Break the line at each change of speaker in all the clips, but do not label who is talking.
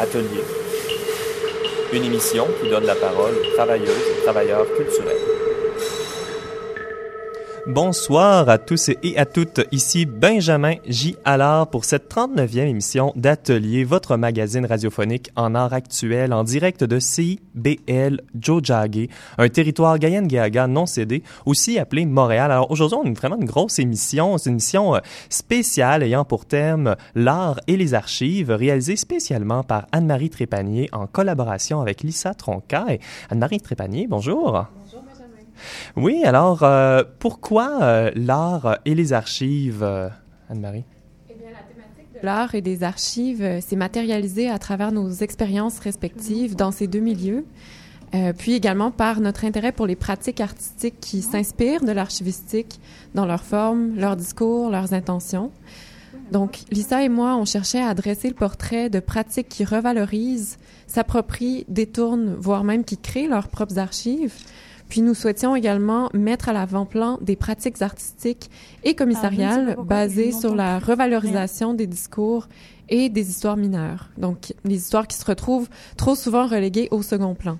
Atelier, une émission qui donne la parole aux travailleuses et travailleurs culturels. Bonsoir à tous et à toutes. Ici Benjamin J. Allard pour cette 39e émission d'Atelier, votre magazine radiophonique en art actuel, en direct de CIBL Jojage, un territoire Gayen-Gayaga non cédé, aussi appelé Montréal. Alors aujourd'hui, on a vraiment une grosse émission. C'est une émission euh, spéciale ayant pour thème l'art et les archives, réalisée spécialement par Anne-Marie Trépanier en collaboration avec Lisa Tronca. Et Anne-Marie Trépanier, bonjour. Oui, alors euh, pourquoi euh, l'art et les archives, euh, Anne-Marie?
Eh bien, la thématique de l'art et des archives s'est matérialisée à travers nos expériences respectives dans ces deux milieux, puis également par notre intérêt pour les pratiques artistiques qui s'inspirent de l'archivistique dans leur forme, leur discours, leurs intentions. Donc, Lisa et moi, on cherchait à dresser le portrait de pratiques qui revalorisent, s'approprient, détournent, voire même qui créent leurs propres archives, puis nous souhaitions également mettre à l'avant-plan des pratiques artistiques et commissariales ah, basées sur la revalorisation des discours et des histoires mineures. Donc, les histoires qui se retrouvent trop souvent reléguées au second plan.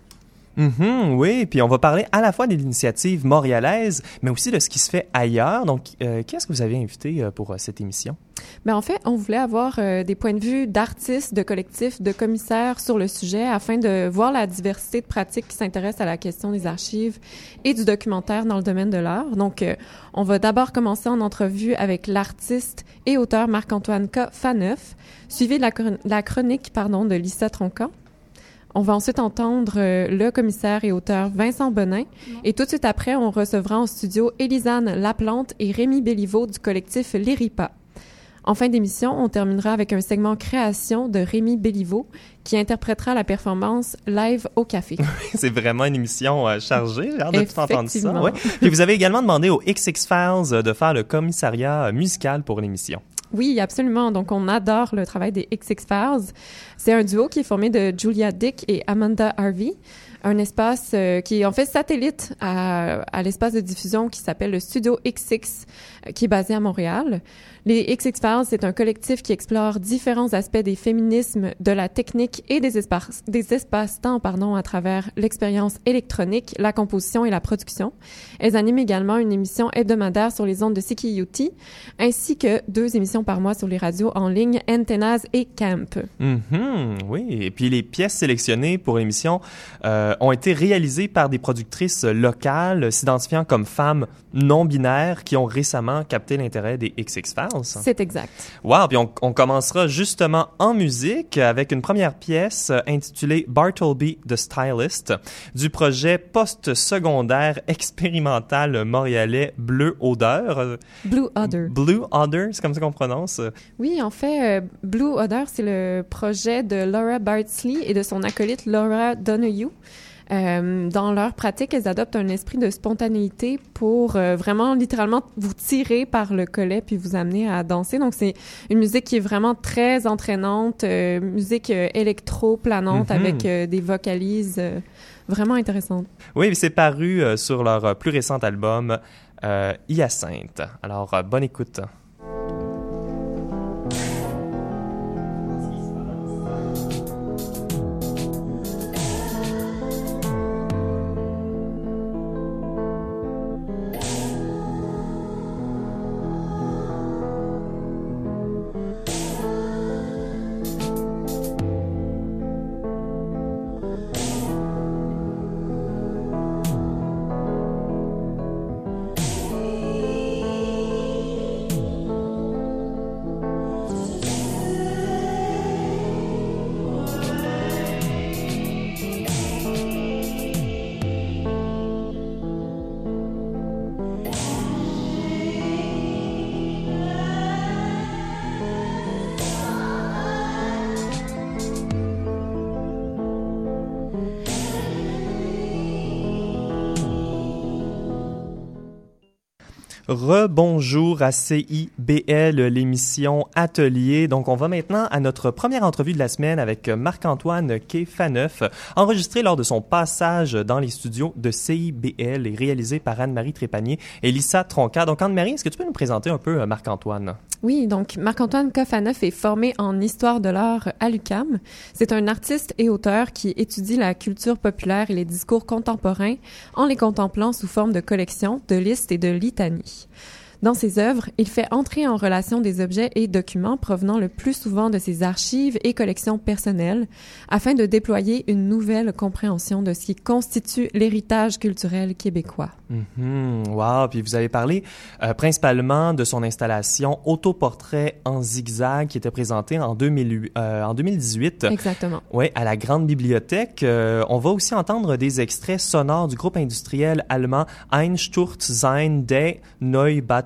Mm oui, puis on va parler à la fois de l'initiative montréalaise, mais aussi de ce qui se fait ailleurs. Donc, euh, qu'est-ce que vous avez invité euh, pour euh, cette émission?
Mais ben, en fait, on voulait avoir des points de vue d'artistes, de collectifs, de commissaires sur le sujet afin de voir la diversité de pratiques qui s'intéressent à la question des archives et du documentaire dans le domaine de l'art. Donc, on va d'abord commencer en entrevue avec l'artiste et auteur Marc-Antoine K. Faneuf, suivi de la, la chronique pardon, de Lisa Tronca. On va ensuite entendre euh, le commissaire et auteur Vincent Bonin. Et tout de suite après, on recevra en studio Élisane Laplante et Rémi Béliveau du collectif L'Iripa. En fin d'émission, on terminera avec un segment création de Rémi Béliveau qui interprétera la performance live au café.
C'est vraiment une émission euh, chargée, j'ai hâte de tout entendre ça. Ouais. Puis vous avez également demandé au XX Files de faire le commissariat musical pour l'émission.
Oui, absolument. Donc, on adore le travail des XX. C'est un duo qui est formé de Julia Dick et Amanda Harvey un espace euh, qui est en fait satellite à, à l'espace de diffusion qui s'appelle le Studio XX, euh, qui est basé à Montréal. Les XX Files, c'est un collectif qui explore différents aspects des féminismes, de la technique et des espaces, des espaces-temps, pardon, à travers l'expérience électronique, la composition et la production. Elles animent également une émission hebdomadaire sur les ondes de CKUT, ainsi que deux émissions par mois sur les radios en ligne, Antennas et Camp.
Mm oui, et puis les pièces sélectionnées pour l'émission euh, ont été réalisées par des productrices locales s'identifiant comme femmes non binaires qui ont récemment capté l'intérêt des XX Files.
C'est exact.
Wow, puis on, on, commencera justement en musique avec une première pièce intitulée Bartleby the Stylist du projet post-secondaire expérimental montréalais Bleu Odeur.
Blue Odor.
Blue Odor, c'est comme ça qu'on prononce.
Oui, en fait, euh, Blue Odor, c'est le projet de Laura Bartsley et de son acolyte Laura Donahue. Euh, dans leur pratique, elles adoptent un esprit de spontanéité pour euh, vraiment littéralement vous tirer par le collet puis vous amener à danser. Donc c'est une musique qui est vraiment très entraînante, euh, musique électro-planante mm-hmm. avec des vocalises vraiment intéressantes.
Oui, c'est paru sur leur plus récent album Hyacinthe. Alors bonne écoute. Rebonjour à CIBL, l'émission Atelier. Donc, on va maintenant à notre première entrevue de la semaine avec Marc-Antoine Faneuf, enregistré lors de son passage dans les studios de CIBL et réalisé par Anne-Marie Trépanier et Lisa Tronca. Donc, Anne-Marie, est-ce que tu peux nous présenter un peu euh, Marc-Antoine?
Oui, donc Marc-Antoine Kofanoff est formé en histoire de l'art à l'UCAM. C'est un artiste et auteur qui étudie la culture populaire et les discours contemporains en les contemplant sous forme de collections, de listes et de litanies. Dans ses œuvres, il fait entrer en relation des objets et documents provenant le plus souvent de ses archives et collections personnelles afin de déployer une nouvelle compréhension de ce qui constitue l'héritage culturel québécois.
Mm Wow! Puis vous avez parlé euh, principalement de son installation Autoportrait en zigzag qui était présentée en, 2000, euh, en 2018.
Exactement.
Oui, à la Grande Bibliothèque. Euh, on va aussi entendre des extraits sonores du groupe industriel allemand Einsturzsein des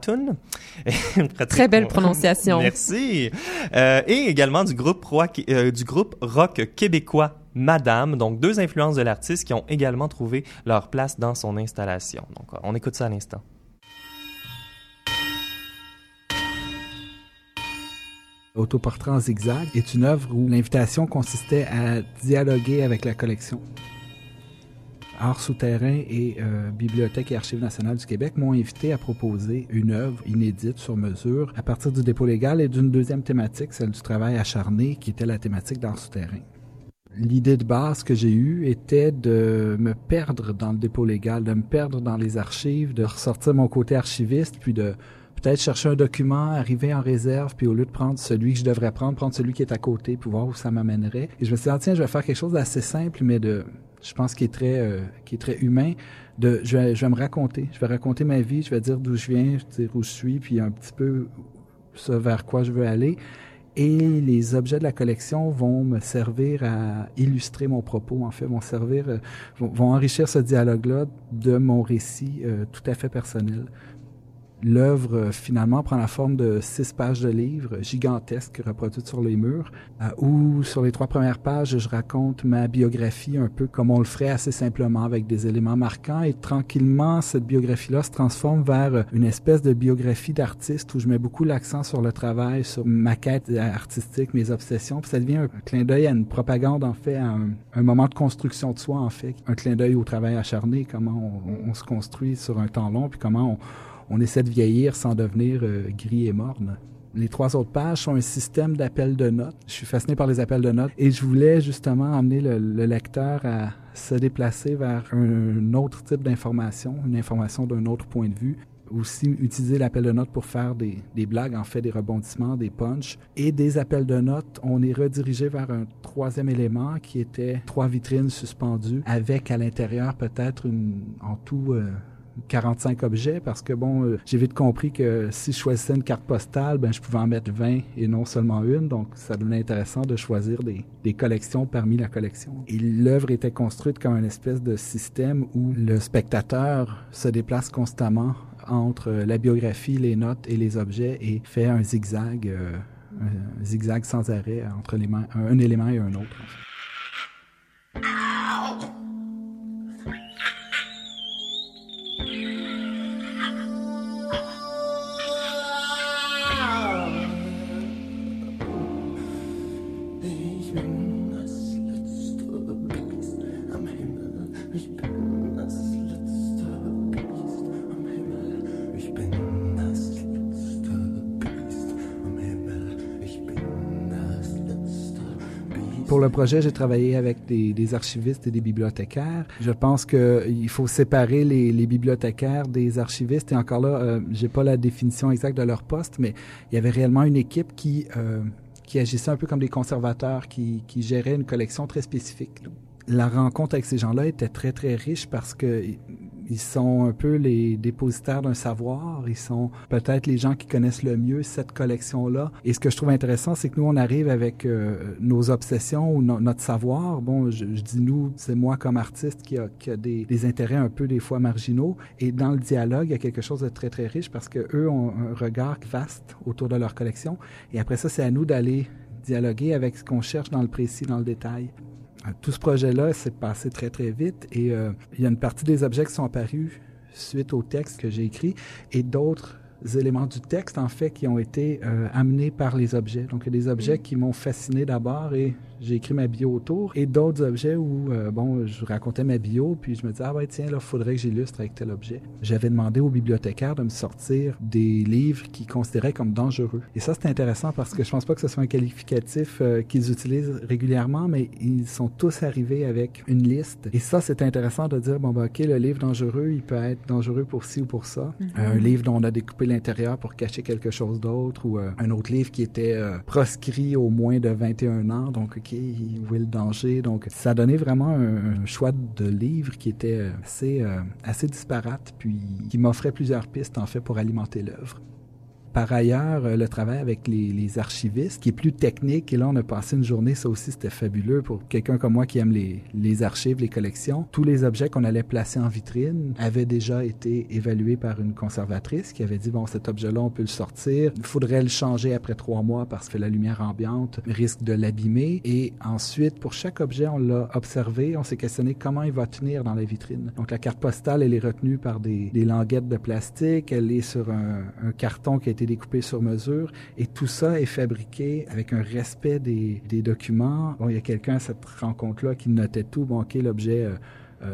Très belle prononciation.
Merci. Euh, et également du groupe, rock, euh, du groupe rock québécois Madame, donc deux influences de l'artiste qui ont également trouvé leur place dans son installation. Donc, on écoute ça à l'instant.
Autoportrait en zigzag est une œuvre où l'invitation consistait à dialoguer avec la collection. Art souterrain et euh, Bibliothèque et Archives nationales du Québec m'ont invité à proposer une œuvre inédite sur mesure à partir du dépôt légal et d'une deuxième thématique, celle du travail acharné, qui était la thématique d'art souterrain l'idée de base que j'ai eue était de me perdre dans le dépôt légal, de me perdre dans les archives, de ressortir mon côté archiviste, puis de peut-être chercher un document, arriver en réserve, puis au lieu de prendre celui que je devrais prendre, prendre celui qui est à côté, puis voir où ça m'amènerait. Et je me suis dit, ah, tiens, je vais faire quelque chose d'assez simple, mais de, je pense, qui est très, euh, est très humain. De, je vais, je vais me raconter. Je vais raconter ma vie. Je vais dire d'où je viens, dire où je suis, puis un petit peu ce vers quoi je veux aller et les objets de la collection vont me servir à illustrer mon propos, en fait, vont servir, euh, vont, enrichir ce dialogue-là de mon récit euh, tout à fait personnel. L'œuvre, euh, finalement, prend la forme de six pages de livres gigantesques reproduites sur les murs, euh, où, sur les trois premières pages, je raconte ma biographie un peu comme on le ferait assez simplement avec des éléments marquants. Et tranquillement, cette biographie-là se transforme vers une espèce de biographie d'artiste où je mets beaucoup l'accent sur le travail, sur ma quête artistique, mes obsessions. Puis ça devient un, clin d'œil à une propagande, en fait, à un, un, moment de construction de soi, en fait. Un clin d'œil au travail acharné, comment on, on se construit sur un temps long, puis comment on on essaie de vieillir sans devenir euh, gris et morne. Les trois autres pages sont un système d'appels de notes. Je suis fasciné par les appels de notes et je voulais justement emmener le, lecteur à se déplacer vers un autre type d'information, une information d'un autre point de vue. Aussi utiliser l'appel de notes pour faire des, blagues, en fait des rebondissements, des punchs. Et des appels de notes, on est redirigé vers un troisième élément qui était trois vitrines suspendues avec à l'intérieur peut-être en tout euh, 45 objets parce que bon, euh, j'ai vite compris que si je choisissais une carte postale, ben je pouvais en mettre 20 et non seulement une, donc ça devenait intéressant de choisir des, des collections parmi la collection. Et l'œuvre était construite comme une espèce de système où le spectateur se déplace constamment entre la biographie, les notes et les objets et fait un zigzag, euh, zigzag sans arrêt entre les un élément et un autre. Thank you. Pour le projet, j'ai travaillé avec des, archivistes et des bibliothécaires. Je pense qu'il faut séparer les, bibliothécaires des archivistes. Et encore là, euh, j'ai pas la définition exacte de leur poste, mais il y avait réellement une équipe qui euh, qui agissait un peu comme des conservateurs, qui, qui gérait une collection très spécifique. La rencontre avec ces gens-là était très très riche parce que ils sont un peu les dépositaires d'un savoir. Ils sont peut-être les gens qui connaissent le mieux cette collection-là. Et ce que je trouve intéressant, c'est que nous, on arrive avec euh, nos obsessions ou notre savoir. Bon, je, dis nous, c'est moi comme artiste qui a, des, des, intérêts un peu des fois marginaux. Et dans le dialogue, il y a quelque chose de très, très riche parce que eux ont un regard vaste autour de leur collection. Et après ça, c'est à nous d'aller dialoguer avec ce qu'on cherche dans le précis, dans le détail. Tout ce projet-là s'est passé très, très vite et euh, il y a une partie des objets qui sont apparus suite au texte que j'ai écrit et d'autres éléments du texte, en fait, qui ont été euh, amenés par les objets. Donc, il y a des objets qui m'ont fasciné d'abord et j'ai écrit ma bio autour. Et d'autres objets où, euh, bon, je racontais ma bio, puis je me disais, ah ouais, tiens, là, faudrait que j'illustre avec tel objet. J'avais demandé au bibliothécaire de me sortir des livres qu'ils considéraient comme dangereux. Et ça, c'est intéressant parce que je pense pas que ce soit un qualificatif euh, qu'ils utilisent régulièrement, mais ils sont tous arrivés avec une liste. Et ça, c'est intéressant de dire, bon, ben, OK, le livre dangereux, il peut être dangereux pour ci ou pour ça. Mm-hmm. Un livre dont on a découpé l'intérieur pour cacher quelque chose d'autre, ou euh, un autre livre qui était proscrit au moins de 21 ans, donc Où est le danger. Donc, ça donné vraiment un, choix de livre qui était assez, euh, assez disparate, puis qui m'offrait plusieurs pistes, en fait, pour alimenter l'œuvre. Par ailleurs, euh, le travail avec les, archivistes, qui est plus technique, et là, on a passé une journée, ça aussi, c'était fabuleux pour quelqu'un comme moi qui aime les, archives, les collections. Tous les objets qu'on allait placer en vitrine avaient déjà été évalués par une conservatrice qui avait dit, bon, cet objet-là, on peut le sortir. Il faudrait le changer après trois mois parce que la lumière ambiante risque de l'abîmer. Et ensuite, pour chaque objet, on l'a observé, on s'est questionné comment il va tenir dans la vitrine. Donc, la carte postale, elle est retenue par des, des languettes de plastique, elle est sur un, un carton qui a été découpé sur mesure et tout ça est fabriqué avec un respect des, documents. Bon, il y a quelqu'un à cette rencontre-là qui notait tout. Bon, OK, l'objet euh,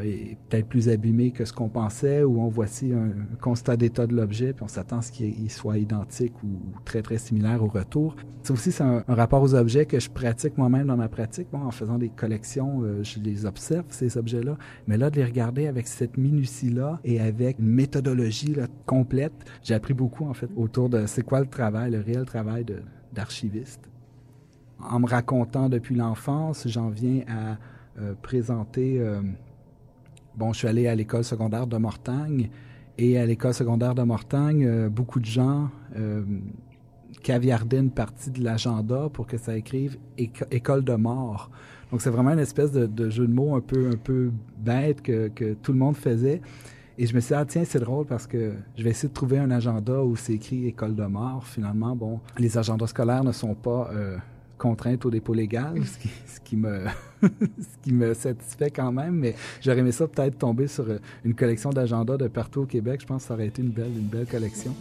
est peut-être plus abîmé que ce qu'on pensait ou on voici un, constat d'état de l'objet puis on s'attend à ce qu'il soit identique ou, très, très similaire au retour. Ça aussi, c'est un, rapport aux objets que je pratique moi-même dans ma pratique. Bon, en faisant des collections, euh, je les observe, ces objets-là. Mais là, de les regarder avec cette minutie-là et avec une méthodologie complète, j'ai appris beaucoup, en fait, autour de c'est quoi le travail, le réel travail d'archiviste. En me racontant depuis l'enfance, j'en viens à euh, présenter bon, je suis allé à l'école secondaire de Mortagne et à l'école secondaire de Mortagne, euh, beaucoup de gens euh, caviardaient une partie de l'agenda pour que ça écrive école de mort. Donc c'est vraiment une espèce de, jeu de mots un peu un peu bête que, que tout le monde faisait. Et je me suis dit, ah tiens, c'est drôle parce que je vais essayer de trouver un agenda où c'est écrit école de mort. Finalement, bon, les agendas scolaires ne sont pas euh, contrainte au dépôt légal, ce qui, me ce qui me satisfait quand même, mais j'aurais aimé ça peut-être tomber sur euh, une collection d'agendas de partout au Québec. Je pense que ça aurait été une belle, une belle collection.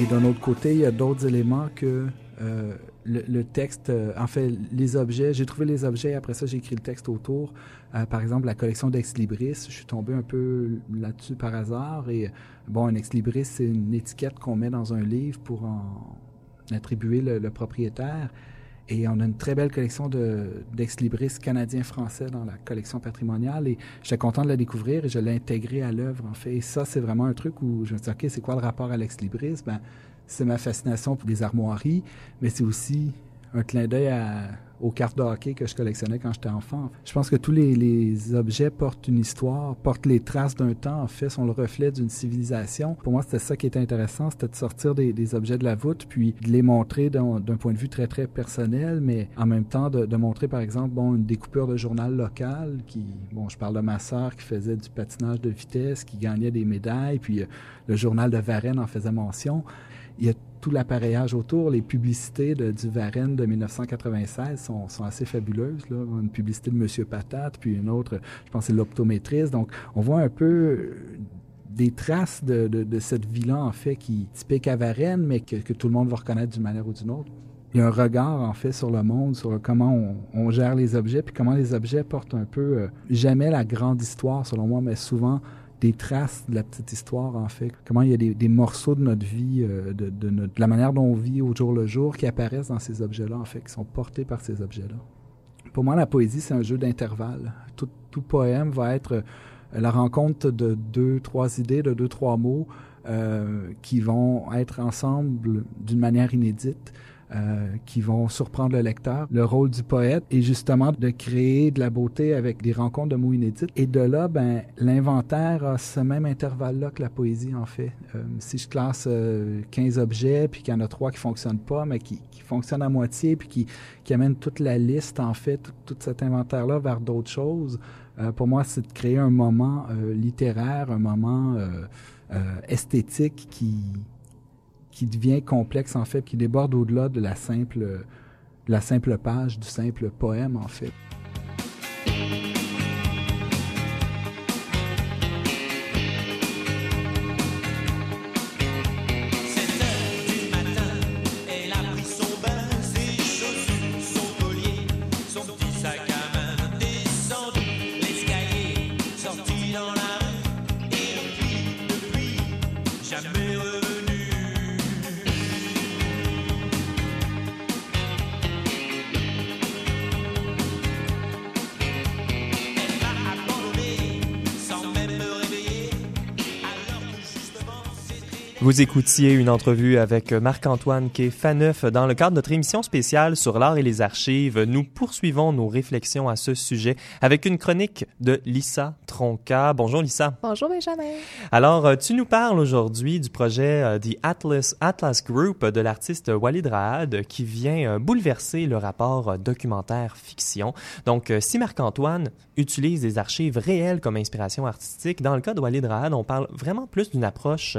Et d'un autre côté, il y a d'autres éléments que euh, le, texte, euh, en fait, les objets, j'ai trouvé les objets, après ça, j'ai écrit le texte autour. Euh, par exemple, la collection d'Ex Libris, je suis tombé un peu là-dessus par hasard. Et bon, un Ex Libris, c'est une étiquette qu'on met dans un livre pour en attribuer le, propriétaire. Et on a une très belle collection d'Ex Libris canadien-français dans la collection patrimoniale. Et j'étais content de la découvrir et je l'ai intégré à l'œuvre, en fait. Et ça, c'est vraiment un truc où je me dit, OK, c'est quoi le rapport à l'Ex Libris? Ben, c'est ma fascination pour les armoiries, mais c'est aussi un clin d'œil aux cartes de hockey que je collectionnais quand j'étais enfant. Je pense que tous les, objets portent une histoire, portent les traces d'un temps, en fait, sont le reflet d'une civilisation. Pour moi, c'était ça qui était intéressant, c'était de sortir des, objets de la voûte, puis de les montrer d'un point de vue très, très personnel, mais en même temps de, montrer, par exemple, bon, une découpure de journal local qui, bon, je parle de ma sœur qui faisait du patinage de vitesse, qui gagnait des médailles, puis euh, le journal de Varennes en faisait mention il y a tout l'appareillage autour. Les publicités de, du Varenne de 1996 sont, assez fabuleuses. Une publicité de Monsieur Patate, puis une autre, je pense, c'est l'optométriste. Donc, on voit un peu euh, des traces de, cette vie-là, en fait, qui typique à Varennes, mais que, tout le monde va reconnaître d'une manière ou d'une autre. Il y a un regard, en fait, sur le monde, sur comment on, on gère les objets, puis comment les objets portent un peu, euh, jamais la grande histoire, selon moi, mais souvent des traces de la petite histoire, en fait. Comment il y a des, morceaux de notre vie, euh, de, de, la manière dont on vit au jour le jour, qui apparaissent dans ces objets-là, en fait, qui sont portés par ces objets-là. Pour moi, la poésie, c'est un jeu d'intervalle. Tout, tout, poème va être euh, la rencontre de deux, trois idées, de deux, trois mots euh, qui vont être ensemble d'une manière inédite. Euh, qui vont surprendre le lecteur. Le rôle du poète est justement de créer de la beauté avec des rencontres de mots inédits. Et de là, ben, l'inventaire a ce même intervalle-là que la poésie, en fait. Euh, si je classe 15 euh, objets, puis qu'il y en a trois qui fonctionnent pas, mais qui, qui fonctionnent à moitié, puis qui, qui amènent toute la liste, en fait, tout, cet inventaire-là vers d'autres choses, pour moi, c'est de créer un moment littéraire, un moment esthétique qui qui devient complexe en fait, qui déborde au-delà de la simple la simple page du simple poème, en fait.
Vous écoutiez une entrevue avec Marc-Antoine qui est Faneuf dans le cadre de notre émission spéciale sur l'art et les archives. Nous poursuivons nos réflexions à ce sujet avec une chronique de Lisa Tronca. Bonjour Lisa.
Bonjour Benjamin.
Alors, euh, tu nous parles aujourd'hui du projet euh, The Atlas, Atlas Group de l'artiste Walid Raad qui vient euh, bouleverser le rapport documentaire fiction. Donc, si Marc-Antoine utilise des archives réelles comme inspiration artistique, dans le cas de Walid Raad, on parle vraiment plus d'une approche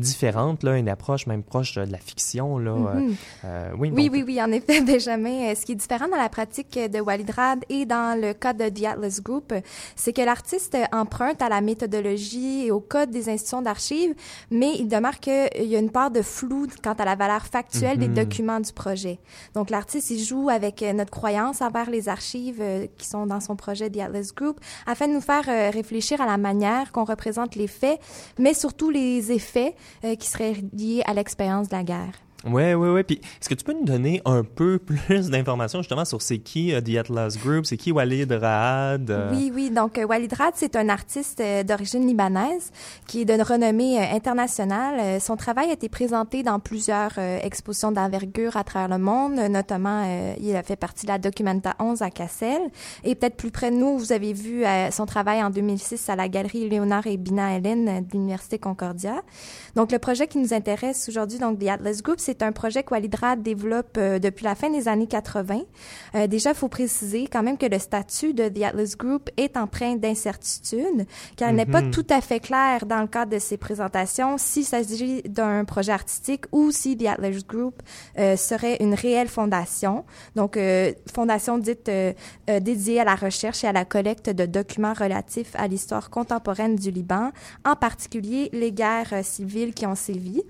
différente différente, là, une approche même proche de la fiction. Là,
mm-hmm. euh, oui, oui, oui, oui, en effet, Benjamin. Euh, ce qui est différent dans la pratique de Walid Rad et dans le cas de The Atlas Group, c'est que l'artiste emprunte à la méthodologie et au code des institutions d'archives, mais il demeure qu'il y a une part de flou quant à la valeur factuelle des mm-hmm. documents du projet. Donc, l'artiste, il joue avec notre croyance envers les archives euh, qui sont dans son projet The Atlas Group afin de nous faire réfléchir à la manière qu'on représente les faits, mais surtout les effets euh, qui serait lié à l'expérience de la guerre.
Oui, oui, oui. Puis, est-ce que tu peux nous donner un peu plus d'informations justement sur c'est qui uh, The Atlas Group, c'est qui Walid Raad?
Euh? Oui, oui. Donc, euh, Walid Raad, c'est un artiste d'origine libanaise qui est de renommée internationale. son travail a été présenté dans plusieurs expositions d'envergure à travers le monde, notamment, il a fait partie de la Documenta 11 à Cassel. Et peut-être plus près de nous, vous avez vu son travail en 2006 à la galerie Léonard et Bina Hélène de l'Université Concordia. Donc, le projet qui nous intéresse aujourd'hui, donc The Atlas Group, c'est un projet que Walidrad développe euh, depuis la fin des années 80. Euh, déjà, il faut préciser quand même que le statut de The Atlas Group est empreint d'incertitude, car il n'est pas mhm. tout à fait clair dans le cadre de ces présentations s'il s'agit d'un projet artistique ou si The Atlas Group euh, serait une réelle fondation. Donc, fondation dite dédiée à la recherche et à la collecte de documents relatifs à l'histoire contemporaine du Liban, en particulier les guerres civiles qui ont sévi.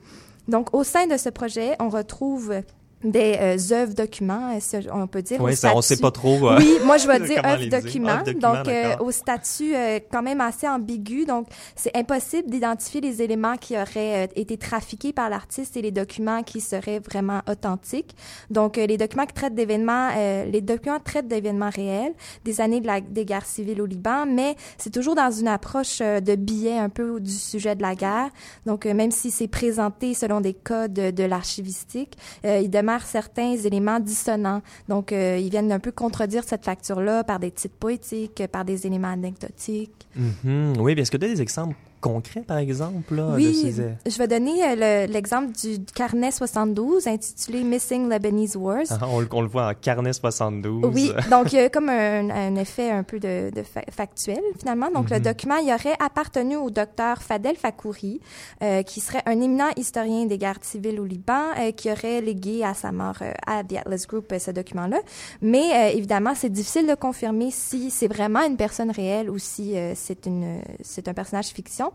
Donc, au sein de ce projet, on retrouve des euh, œuvres documents, euh, on peut dire.
Oui, ça, on sait pas trop.
Euh, oui, moi je vais dire œuvres documents, donc au statut quand même assez ambigu. Donc c'est impossible d'identifier les éléments qui auraient été trafiqués par l'artiste et les documents qui seraient vraiment authentiques. Donc les documents qui traitent d'événements, les documents traitent d'événements réels, des années de la, des guerres civiles au Liban, mais c'est toujours dans une approche de biais un peu du sujet de la guerre. Donc même si c'est présenté selon des codes de, l'archivistique, il demande certains éléments dissonants. Donc, euh, ils viennent un peu contredire cette facture-là par des titres poétiques, par des éléments anecdotiques.
Mm-hmm. Oui, est-ce que tu as des exemples concret, par exemple? Là,
oui, je vais donner euh, l'exemple du carnet 72 intitulé Missing Lebanese Wars.
Ah, on, le voit en carnet 72.
Oui, donc il y a comme un, effet un peu de, factuel, finalement. Donc, le mhm. document, il aurait appartenu au docteur Fadel Fakouri, euh, qui serait un éminent historien des guerres civiles au Liban, euh, qui aurait légué à sa mort à The Atlas Group ce document-là. Mais évidemment, c'est difficile de confirmer si c'est vraiment une personne réelle ou si c'est un personnage fiction.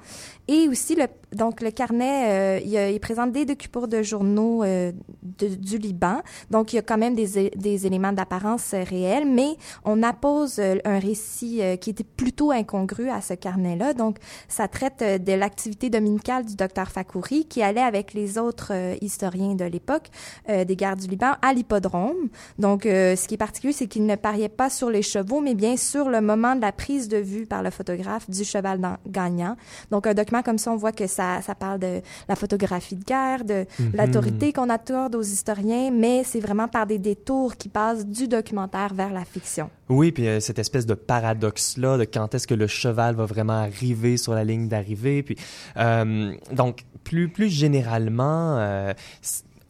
Et aussi, le, donc, le carnet, euh, il, présente des documents de journaux euh, du Liban. Donc, il y a quand même des, des éléments d'apparence euh, réels, mais on appose un récit qui était plutôt incongru à ce carnet-là. Donc, ça traite de l'activité dominicale du docteur Fakouri qui allait avec les autres historiens de l'époque des guerres du Liban à l'hippodrome. Donc, ce qui est particulier, c'est qu'il ne pariait pas sur les chevaux, mais bien sur le moment de la prise de vue par le photographe du cheval gagnant. Donc, un document comme ça, on voit que ça, ça parle de la photographie de guerre, de mhm. l'autorité qu'on accorde aux historiens, mais c'est vraiment par des détours qui passent du documentaire vers la fiction.
Oui, puis euh, cette espèce de paradoxe-là de quand est-ce que le cheval va vraiment arriver sur la ligne d'arrivée. Puis, euh, donc, plus, plus généralement, euh,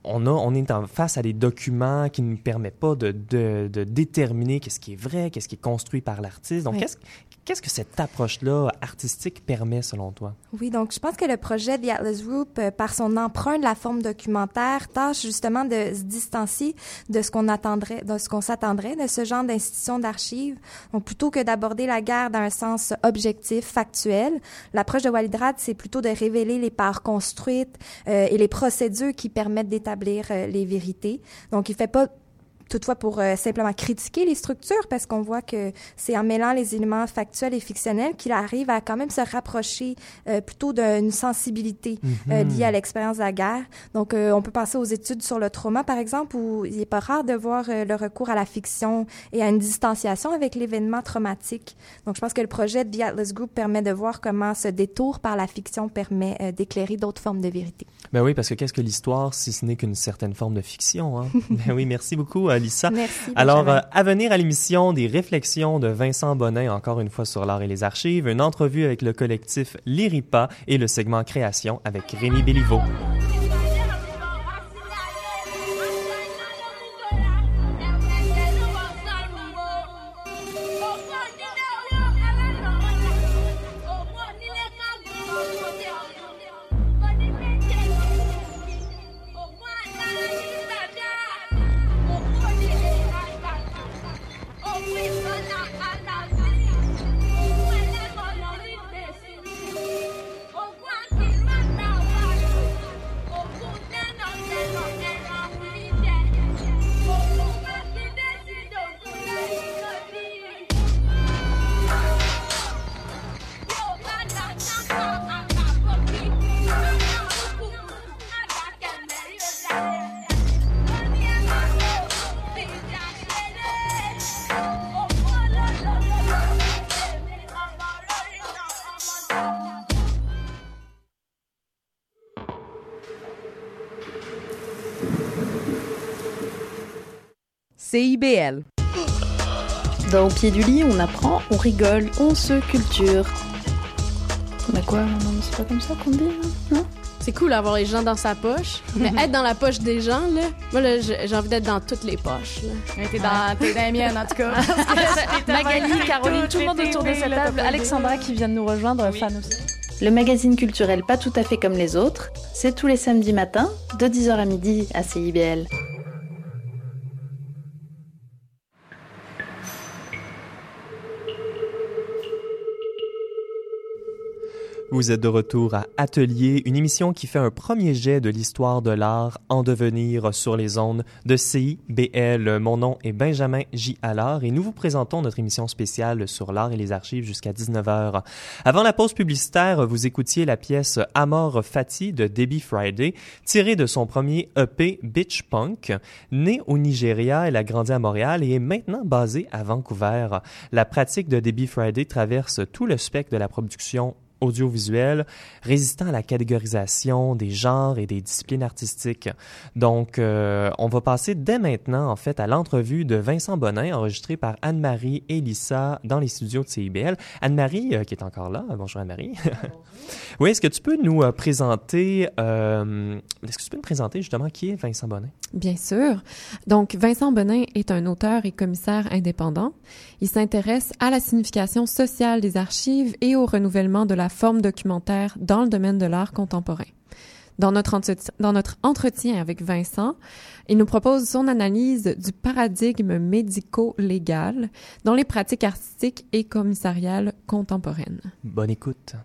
on, a, on est en face à des documents qui ne permettent pas de, de, de déterminer qu'est-ce qui est vrai, qu'est-ce qui est construit par l'artiste. Donc, qu'est-ce qu'est-ce que cette approche-là artistique permet selon toi?
Oui, donc je pense que le projet The Atlas Group, euh, par son emprunt de la forme documentaire, tâche justement de se distancier de ce qu'on attendrait, de ce qu'on s'attendrait de ce genre d'institution d'archives. Donc plutôt que d'aborder la guerre dans un sens objectif, factuel, l'approche de Walidrad, c'est plutôt de révéler les parts construites euh, et les procédures qui permettent d'établir euh, les vérités. Donc il fait pas toutefois pour euh, simplement critiquer les structures parce qu'on voit que c'est en mêlant les éléments factuels et fictionnels qu'il arrive à quand même se rapprocher euh, plutôt d'une sensibilité euh,
Mhm.
liée à l'expérience de la guerre. Donc, on peut penser aux études sur le trauma, par exemple, où il n'est pas rare de voir le recours à la fiction et à une distanciation avec l'événement traumatique. Donc, je pense que le projet de The Atlas Group permet de voir comment ce détour par la fiction permet d'éclairer d'autres formes de vérité.
Ben oui, parce que qu'est-ce que l'histoire si ce n'est qu'une certaine forme de fiction? Hein? ben oui, merci beaucoup, Lisa.
Merci.
Alors, euh, à venir à l'émission, des réflexions de Vincent Bonnet, encore une fois sur l'art et les archives, une entrevue avec le collectif L'Iripa et le segment création avec Rémi Béliveau.
CIBL.
Dans Au pied du lit, on apprend, on rigole, on se culture. Bah quoi? Non, mais c'est pas comme ça qu'on dit, hein, non?
C'est cool d'avoir les gens dans sa poche, mais être dans la poche des gens, là, moi, là, j'ai envie d'être dans toutes les poches. là.
T'es dans, t'es dans les miennes, en tout cas.
Magali, Caroline, tout le monde autour de cette table, Alexandra qui vient de nous rejoindre, fan aussi. Le magazine culturel pas tout à fait comme les autres, c'est tous les samedis matins, de 10h à midi à CIBL.
Vous êtes de retour à Atelier, une émission qui fait un premier jet de l'histoire de l'art en devenir sur les ondes de CIBL. Mon nom est Benjamin J. Allard et nous vous présentons notre émission spéciale sur l'art et les archives jusqu'à 19h. Avant la pause publicitaire, vous écoutiez la pièce Amor Fati de Debbie Friday, tirée de son premier EP Bitch Punk. Née au Nigeria, elle a grandi à Montréal et est maintenant basée à Vancouver. La pratique de Debbie Friday traverse tout le spectre de la production audiovisuel résistant à la catégorisation des genres et des disciplines artistiques. Donc, euh, on va passer dès maintenant, en fait, à l'entrevue de Vincent Bonin, enregistrée par Anne-Marie et Lisa dans les studios de CIBL. Anne-Marie, euh, qui est encore là. Bonjour Anne-Marie. oui, est-ce que tu peux nous euh, présenter, est-ce que tu peux nous présenter justement qui est Vincent Bonin?
Bien sûr. Donc, Vincent Benin est un auteur et commissaire indépendant. Il s'intéresse à la signification sociale des archives et au renouvellement de la forme documentaire dans le domaine de l'art contemporain. Dans notre, entretien, dans notre entretien avec Vincent, il nous propose son analyse du paradigme médico-légal dans les pratiques artistiques et commissariales contemporaines.
Bonne écoute.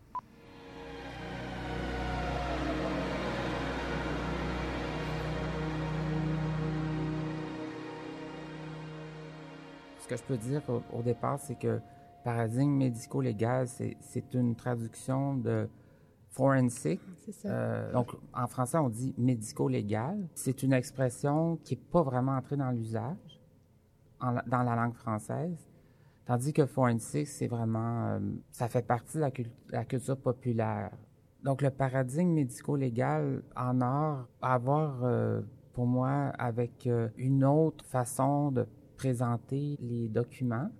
Ce que je peux dire au, au départ, c'est que paradigme médico-légal, c'est une traduction de forensic.
Ça.
Euh, donc, en français, on dit médico-légal. C'est une expression qui n'est pas vraiment entrée dans l'usage dans la langue française. Tandis que forensic, c'est vraiment, euh, ça fait partie de la, cul- la culture populaire. Donc, le paradigme médico-légal en art a à voir, euh, pour moi, avec une autre façon de présenter les documents.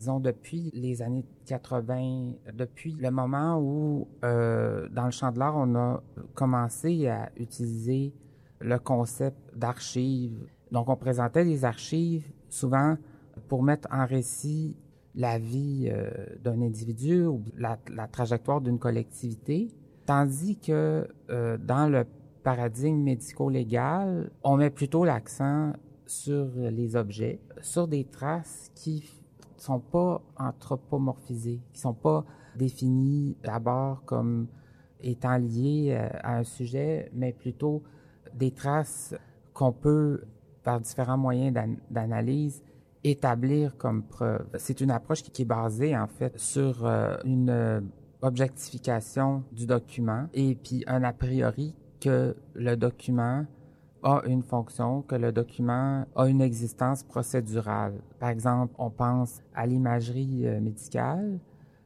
Disons, depuis les années 80, depuis le moment où, euh, dans le champ de l'art, on a commencé à utiliser le concept d'archives. Donc, on présentait des archives souvent pour mettre en récit la vie euh, d'un individu ou la, la trajectoire d'une collectivité, tandis que euh, dans le paradigme médico-légal, on met plutôt l'accent sur les objets, sur des traces qui sont pas anthropomorphisées, qui sont pas définies d'abord comme étant liées euh, à un sujet, mais plutôt des traces qu'on peut, par différents moyens d'analyse, établir comme preuve. C'est une approche qui, est basée en fait sur euh, une euh, objectification du document et puis un a priori que le document a une fonction, que le document a une existence procédurale. Par exemple, on pense à l'imagerie euh, médicale.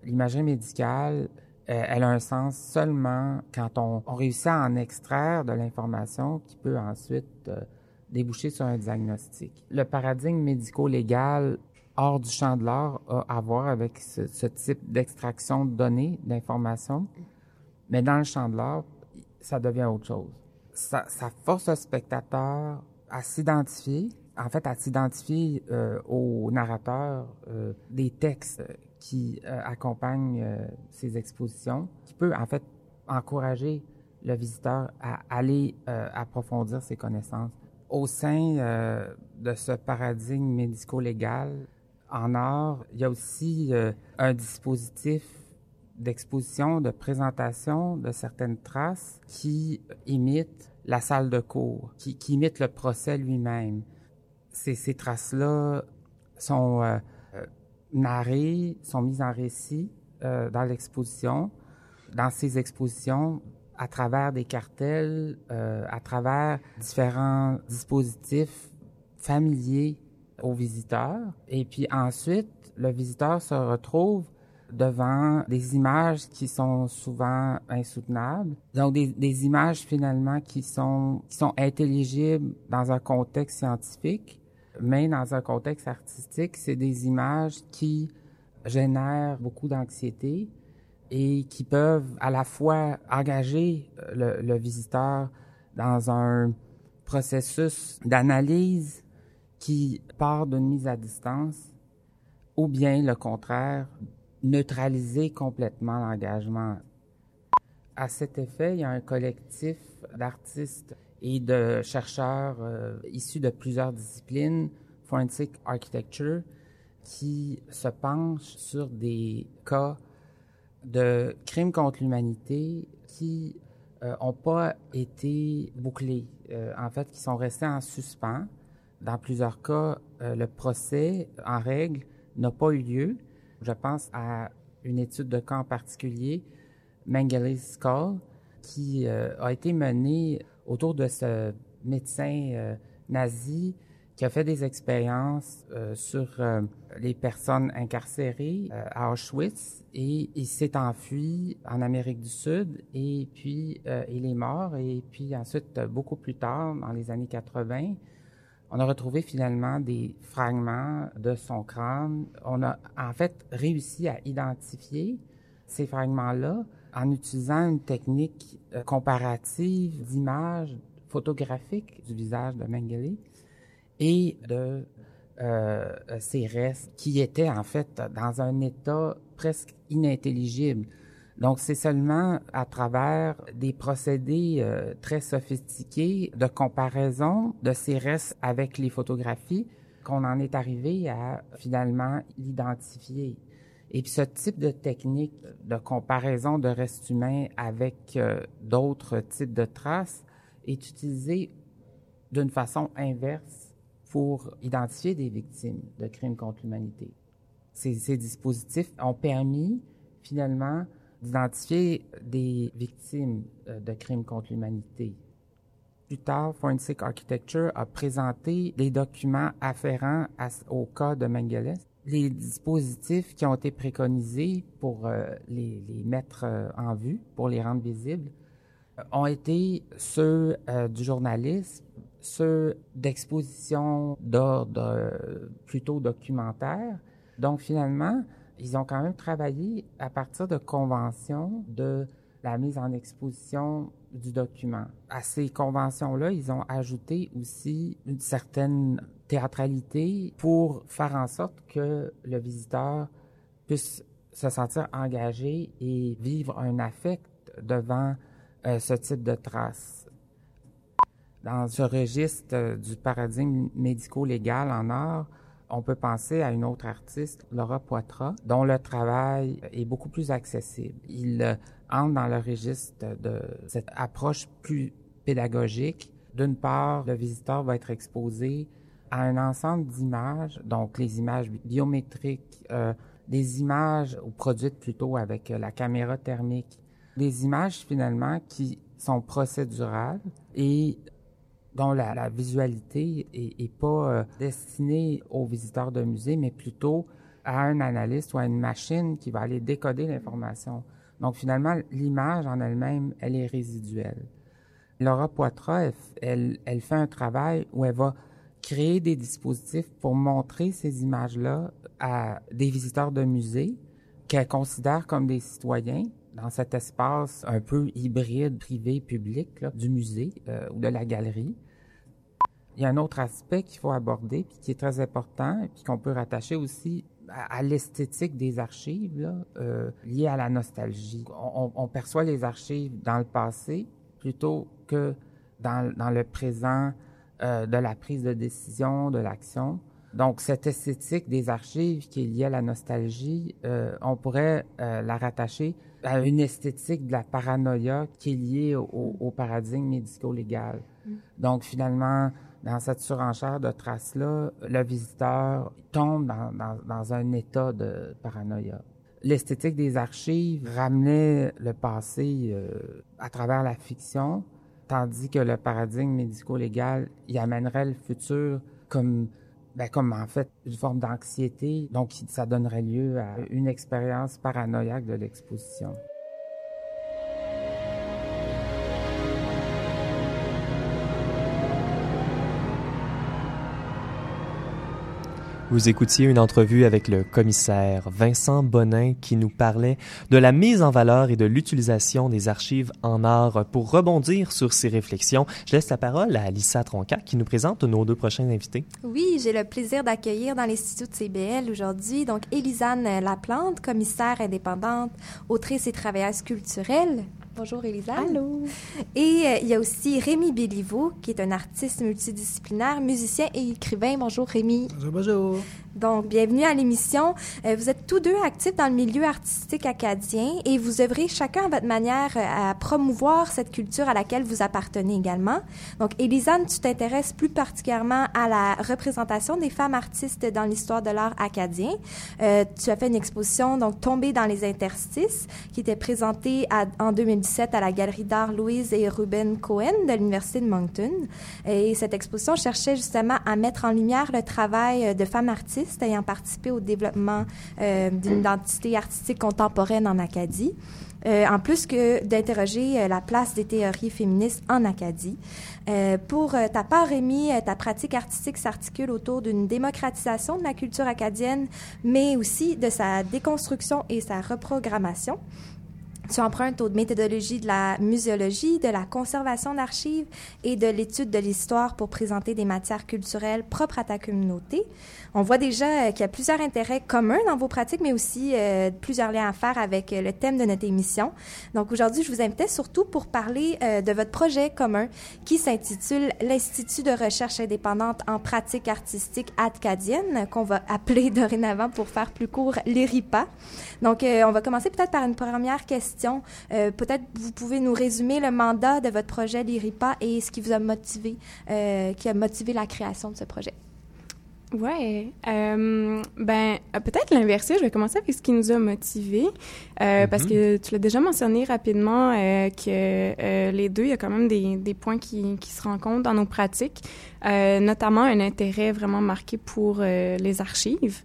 L'imagerie médicale, elle a un sens seulement quand on, on réussit à en extraire de l'information qui peut ensuite déboucher sur un diagnostic. Le paradigme médico-légal hors du champ de l'art a à voir avec ce, type d'extraction de données, d'informations, mais dans le champ de l'art, ça devient autre chose. Ça, force le spectateur à s'identifier, en fait, à s'identifier euh, au narrateur euh, des textes qui euh, accompagnent ces expositions, qui peut en fait encourager le visiteur à aller approfondir ses connaissances. Au sein euh, de ce paradigme médico-légal en art, il y a aussi euh, un dispositif d'exposition, de présentation de certaines traces qui imitent la salle de cours, qui, imitent le procès lui-même. Ces, ces traces-là sont euh, narrées, sont mises en récit dans l'exposition. Dans ces expositions, à travers des cartels, euh, à travers différents dispositifs familiers aux visiteurs. Et puis ensuite, le visiteur se retrouve devant des images qui sont souvent insoutenables. Donc des, images finalement qui sont, qui sont intelligibles dans un contexte scientifique, mais dans un contexte artistique, c'est des images qui génèrent beaucoup d'anxiété, et qui peuvent à la fois engager euh, le, visiteur dans un processus d'analyse qui part d'une mise à distance ou bien le contraire, neutraliser complètement l'engagement. À cet effet, il y a un collectif d'artistes et de chercheurs euh, issus de plusieurs disciplines, Forensic Architecture, qui se penchent sur des cas de crimes contre l'humanité qui n'ont euh, pas été bouclés, euh, en fait, qui sont restés en suspens. Dans plusieurs cas, le procès en règle n'a pas eu lieu. Je pense à une étude de cas en particulier, Mengeles Skull, qui a été menée autour de ce médecin nazi qui a fait des expériences euh, sur euh, les personnes incarcérées euh, à Auschwitz et il s'est enfui en Amérique du Sud et puis il est mort et puis ensuite beaucoup plus tard dans les années 80 on a retrouvé finalement des fragments de son crâne. On a en fait réussi à identifier ces fragments-là en utilisant une technique comparative d'image photographique du visage de Mengele et de euh, ces restes qui étaient en fait dans un état presque inintelligible. Donc c'est seulement à travers des procédés euh, très sophistiqués de comparaison de ces restes avec les photographies qu'on en est arrivé à finalement l'identifier. Et puis ce type de technique de comparaison de restes humains avec euh, d'autres types de traces est utilisé d'une façon inverse pour identifier des victimes de crimes contre l'humanité. Ces, dispositifs ont permis finalement d'identifier des victimes euh, de crimes contre l'humanité. Plus tard, Forensic Architecture a présenté des documents afférents au cas de Mengele. Les dispositifs qui ont été préconisés pour euh, les, mettre euh, en vue, pour les rendre visibles, ont été ceux du journalisme, ceux d'exposition d'ordre plutôt documentaire. Donc finalement, ils ont quand même travaillé à partir de conventions de la mise en exposition du document. À ces conventions-là, ils ont ajouté aussi une certaine théâtralité pour faire en sorte que le visiteur puisse se sentir engagé et vivre un affect devant euh, ce type de traces. Dans ce registre euh, du paradigme médico-légal en art, on peut penser à une autre artiste, Laura Poitras, dont le travail est beaucoup plus accessible. Il euh, entre dans le registre de cette approche plus pédagogique. D'une part, le visiteur va être exposé à un ensemble d'images, donc les images biométriques, euh, des images ou produites plutôt avec euh, la caméra thermique, des images finalement qui sont procédurales et dont la, visualité est, pas euh, destinée aux visiteurs de musée, mais plutôt à un analyste ou à une machine qui va aller décoder l'information. Donc finalement, l'image en elle-même, elle est résiduelle. Laura Poitras, elle, elle, fait un travail où elle va créer des dispositifs pour montrer ces images-là à des visiteurs de musée qu'elle considère comme des citoyens dans cet espace un peu hybride, privé, public du musée euh, ou de la galerie. Il y a un autre aspect qu'il faut aborder, puis qui est très important, et puis qu'on peut rattacher aussi à, l'esthétique des archives, là, euh, liée à la nostalgie. On, on, perçoit les archives dans le passé plutôt que dans, dans le présent euh, de la prise de décision, de l'action. Donc, cette esthétique des archives qui est liée à la nostalgie, euh, on pourrait euh, la rattacher à une esthétique de la paranoïa qui est liée au, au paradigme médico-légal. Mm. Donc, finalement, dans cette surenchère de traces-là, le visiteur tombe dans, un état de paranoïa. L'esthétique des archives ramenait le passé euh, à travers la fiction, tandis que le paradigme médico-légal y amènerait le futur comme ben, comme en fait une forme d'anxiété, donc ça donnerait lieu à une expérience paranoïaque de l'exposition.
Vous écoutiez une entrevue avec le commissaire Vincent Bonin qui nous parlait de la mise en valeur et de l'utilisation des archives en art. Pour rebondir sur ces réflexions, je laisse la parole à Alissa Tronca qui nous présente nos deux prochains invités.
Oui, j'ai le plaisir d'accueillir dans l'Institut de CBL aujourd'hui donc Élisane Laplante, commissaire indépendante, autrice et travailleuse culturelle. Bonjour Elisa.
Allô.
Et euh, il y a aussi Rémi Béliveau, qui est un artiste multidisciplinaire, musicien et écrivain. Bonjour Rémi.
Bonjour, bonjour.
Donc, bienvenue à l'émission. Euh, vous êtes tous deux actifs dans le milieu artistique acadien et vous œuvrez chacun à votre manière euh, à promouvoir cette culture à laquelle vous appartenez également. Donc, Elisane, tu t'intéresses plus particulièrement à la représentation des femmes artistes dans l'histoire de l'art acadien. Euh, tu as fait une exposition, donc, Tombée dans les interstices, qui était présentée en 2017 à la Galerie d'art Louise et Ruben Cohen de l'Université de Moncton. Et cette exposition cherchait justement à mettre en lumière le travail de femmes artistes ayant participé au développement euh, d'une identité artistique contemporaine en Acadie. Euh, en plus que d'interroger euh, la place des théories féministes en Acadie. pour ta part, Rémi, ta pratique artistique s'articule autour d'une démocratisation de la culture acadienne, mais aussi de sa déconstruction et sa reprogrammation. Tu empruntes aux méthodologies de la muséologie, de la conservation d'archives et de l'étude de l'histoire pour présenter des matières culturelles propres à ta communauté. On voit déjà euh, qu'il y a plusieurs intérêts communs dans vos pratiques, mais aussi euh, plusieurs liens à faire avec euh, le thème de notre émission. Donc aujourd'hui, je vous invitais surtout pour parler de votre projet commun qui s'intitule l'Institut de recherche indépendante en pratique artistique acadienne, qu'on va appeler dorénavant pour faire plus court l'IRIPA. Donc on va commencer peut-être par une première question. Peut-être vous pouvez nous résumer le mandat de votre projet l'IRIPA et ce qui vous a motivé, qui a motivé la création de ce projet.
Ouais, euh, ben euh, peut-être l'inverser. Je vais commencer avec ce qui nous a motivés, euh, parce mhm. que tu l'as déjà mentionné rapidement euh, que euh, les deux, il y a quand même des, des points qui, qui se rencontrent dans nos pratiques, notamment un intérêt vraiment marqué pour les archives.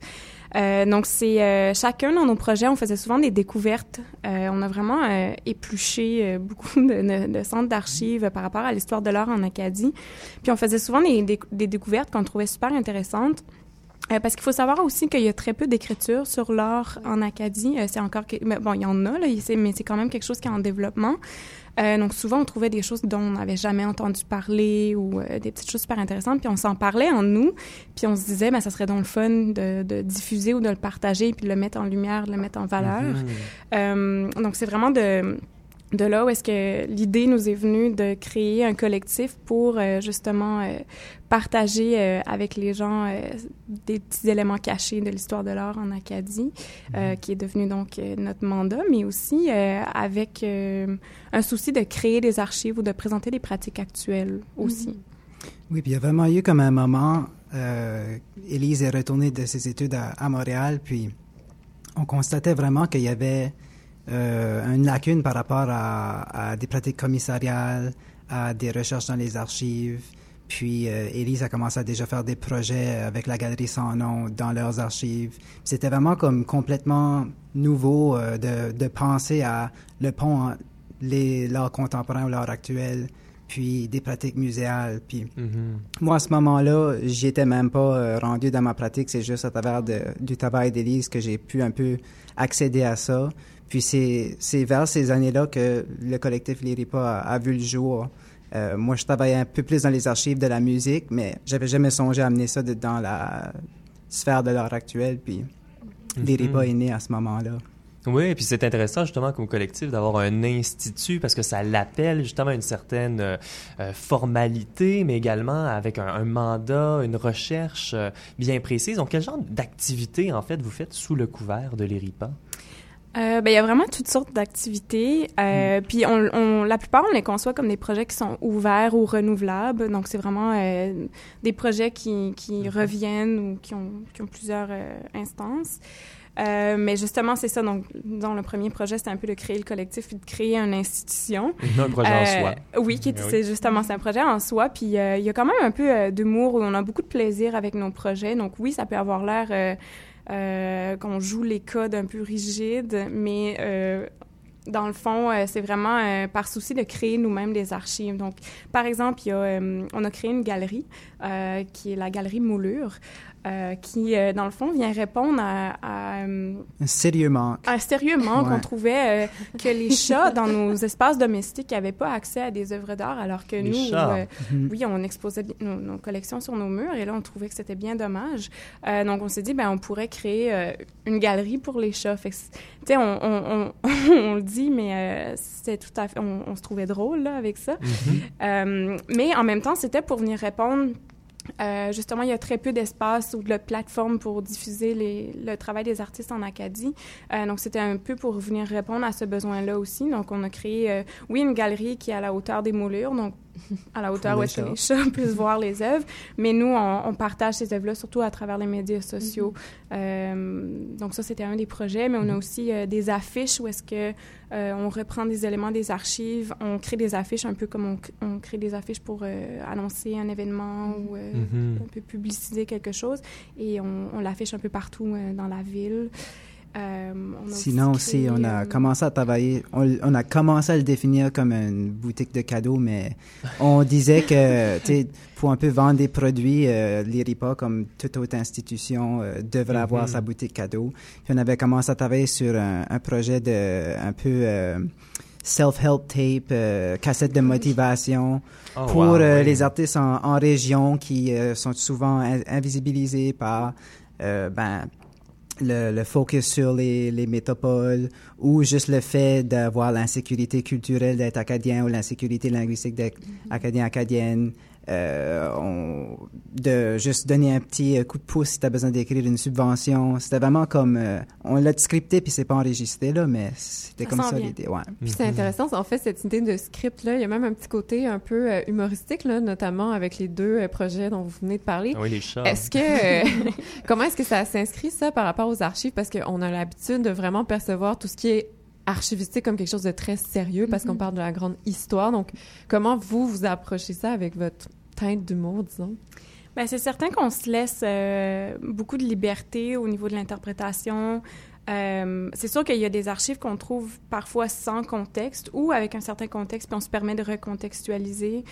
Euh, donc, c'est euh, chacun dans nos projets, on faisait souvent des découvertes. Euh, on a vraiment euh, épluché beaucoup de, de, centres d'archives par rapport à l'histoire de l'art en Acadie. Puis, on faisait souvent des, des, des découvertes qu'on trouvait super intéressantes. Euh, parce qu'il faut savoir aussi qu'il y a très peu d'écriture sur l'art en Acadie. Euh, c'est encore... Que... Bon, il y en a, là, mais c'est quand même quelque chose qui est en développement. Euh, donc souvent, on trouvait des choses dont on n'avait jamais entendu parler ou euh, des petites choses super intéressantes, puis on s'en parlait en nous, puis on se disait, ben ça serait donc le fun de, de, diffuser ou de le partager, puis de le mettre en lumière, de le mettre en valeur. Mm-hmm. Euh, donc c'est vraiment de de là où est-ce que l'idée nous est venue de créer un collectif pour euh, justement euh, partager euh, avec les gens des petits éléments cachés de l'histoire de l'art en Acadie, mhm. qui est devenu donc notre mandat, mais aussi avec un souci de créer des archives ou de présenter des pratiques actuelles aussi. Mhm.
Oui, puis il y a vraiment eu comme un moment, Élise est retournée de ses études à Montréal, puis on constatait vraiment qu'il y avait euh, une lacune par rapport à, des pratiques commissariales, à des recherches dans les archives. Puis euh, Élise a commencé à déjà faire des projets avec la Galerie Sans Nom dans leurs archives. C'était vraiment comme complètement nouveau euh, de, de, penser à le pont l'art contemporain ou l'art actuel, puis des pratiques muséales. Puis mm-hmm. moi, à ce moment-là, j'y étais même pas euh, rendu dans ma pratique. C'est juste à travers de, du travail d'Élise que j'ai pu un peu accéder à ça. Puis c'est vers ces années-là que le collectif Liripa a, a vu le jour. Euh, moi, je travaillais un peu plus dans les archives de la musique, mais j'avais jamais songé à amener ça dans la sphère de l'art actuel. Puis mm est né à ce moment-là.
Oui, et puis c'est intéressant justement comme collectif d'avoir un institut parce que ça l'appelle justement une certaine euh, euh, formalité, mais également avec un, mandat, une recherche bien précise. Donc, quel genre d'activité en fait vous faites sous le couvert de l'ERIPA?
Euh, ben, il y a vraiment toutes sortes d'activités. Euh, mm. Puis on, on, la plupart, on les conçoit comme des projets qui sont ouverts ou renouvelables. Donc, c'est vraiment euh, des projets qui, qui mm-hmm. reviennent ou qui ont, qui ont plusieurs euh, instances. Euh, mais justement, c'est ça. Donc, dans le premier projet, c'était un peu de créer le collectif et de créer une institution.
Un projet en soi.
Oui, qui c'est justement, c'est un projet en soi. Puis, il y a quand même un peu d'humour où on a beaucoup de plaisir avec nos projets. Donc, oui, ça peut avoir l'air euh, qu'on joue les codes un peu rigides, mais euh, dans le fond, euh, c'est vraiment par souci de créer nous-mêmes des archives. Donc, par exemple, on a créé une galerie qui est la galerie Moulure. Euh, qui, euh, dans le fond, vient répondre à...
un sérieux manque.
Un sérieux manque. On trouvait euh, que les chats, dans nos espaces domestiques, n'avaient pas accès à des œuvres d'art, alors que nous, mhm. oui, on exposait nos, collections sur nos murs, et là, on trouvait que c'était bien dommage. donc, on s'est dit, ben, on pourrait créer une galerie pour les chats. tu sais, on, on, on, le dit, mais c'est tout à fait... On, se trouvait drôle, là, avec ça. Mhm. mais en même temps, c'était pour venir répondre euh, justement, il y a très peu d'espace ou de plateforme pour diffuser le travail des artistes en Acadie. Euh, donc, c'était un peu pour venir répondre à ce besoin-là aussi. Donc, on a créé, euh, oui, une galerie qui est à la hauteur des moulures, donc à la hauteur où est-ce que les chats puissent voir les œuvres. Mais nous, on, partage ces œuvres-là surtout à travers les médias sociaux. Mm-hmm. euh, donc ça, c'était un des projets. Mais on a mm-hmm. aussi euh, des affiches où est-ce que euh, on reprend des éléments des archives, on crée des affiches un peu comme on, on crée des affiches pour annoncer un événement ou mm-hmm. un peu publiciser quelque chose. Et on, on l'affiche un peu partout dans la ville.
Euh, Sinon aussi, on a commencé à travailler, on, a commencé à le définir comme une boutique de cadeaux, mais on disait que, tu sais, pour un peu vendre des produits, euh, l'IRIPA, comme toute autre institution, euh, devrait avoir mm-hmm. sa boutique cadeau. Puis on avait commencé à travailler sur un, projet de un peu euh, self-help tape, cassette de motivation oh, pour les artistes en, en région qui sont souvent invisibilisés par ben le, le, focus sur les, les métropoles ou juste le fait d'avoir l'insécurité culturelle d'être acadien ou l'insécurité linguistique d'être mm-hmm. acadien, acadienne, euh, on, de juste donner un petit coup de pouce si tu as besoin d'écrire une subvention. C'était vraiment comme... Euh, on l'a scripté, puis c'est pas enregistré, là, mais c'était comme ça l'idée. Ouais.
Puis c'est intéressant, en fait, cette idée de script-là, il y a même un petit côté un peu euh, humoristique, là, notamment avec les deux projets dont vous venez de parler.
Oui, les chats.
Est-ce que... comment est-ce que ça s'inscrit, ça, par rapport aux archives? Parce qu'on a l'habitude de vraiment percevoir tout ce qui est archivistique comme quelque chose de très sérieux parce qu'on mm-hmm. parle de la grande histoire. Donc, comment vous, vous approchez ça avec votre teinte d'humour, disons?
Bien, c'est certain qu'on se laisse euh, beaucoup de liberté au niveau de l'interprétation. Euh, c'est sûr qu'il y a des archives qu'on trouve parfois sans contexte ou avec un certain contexte, puis on se permet de recontextualiser.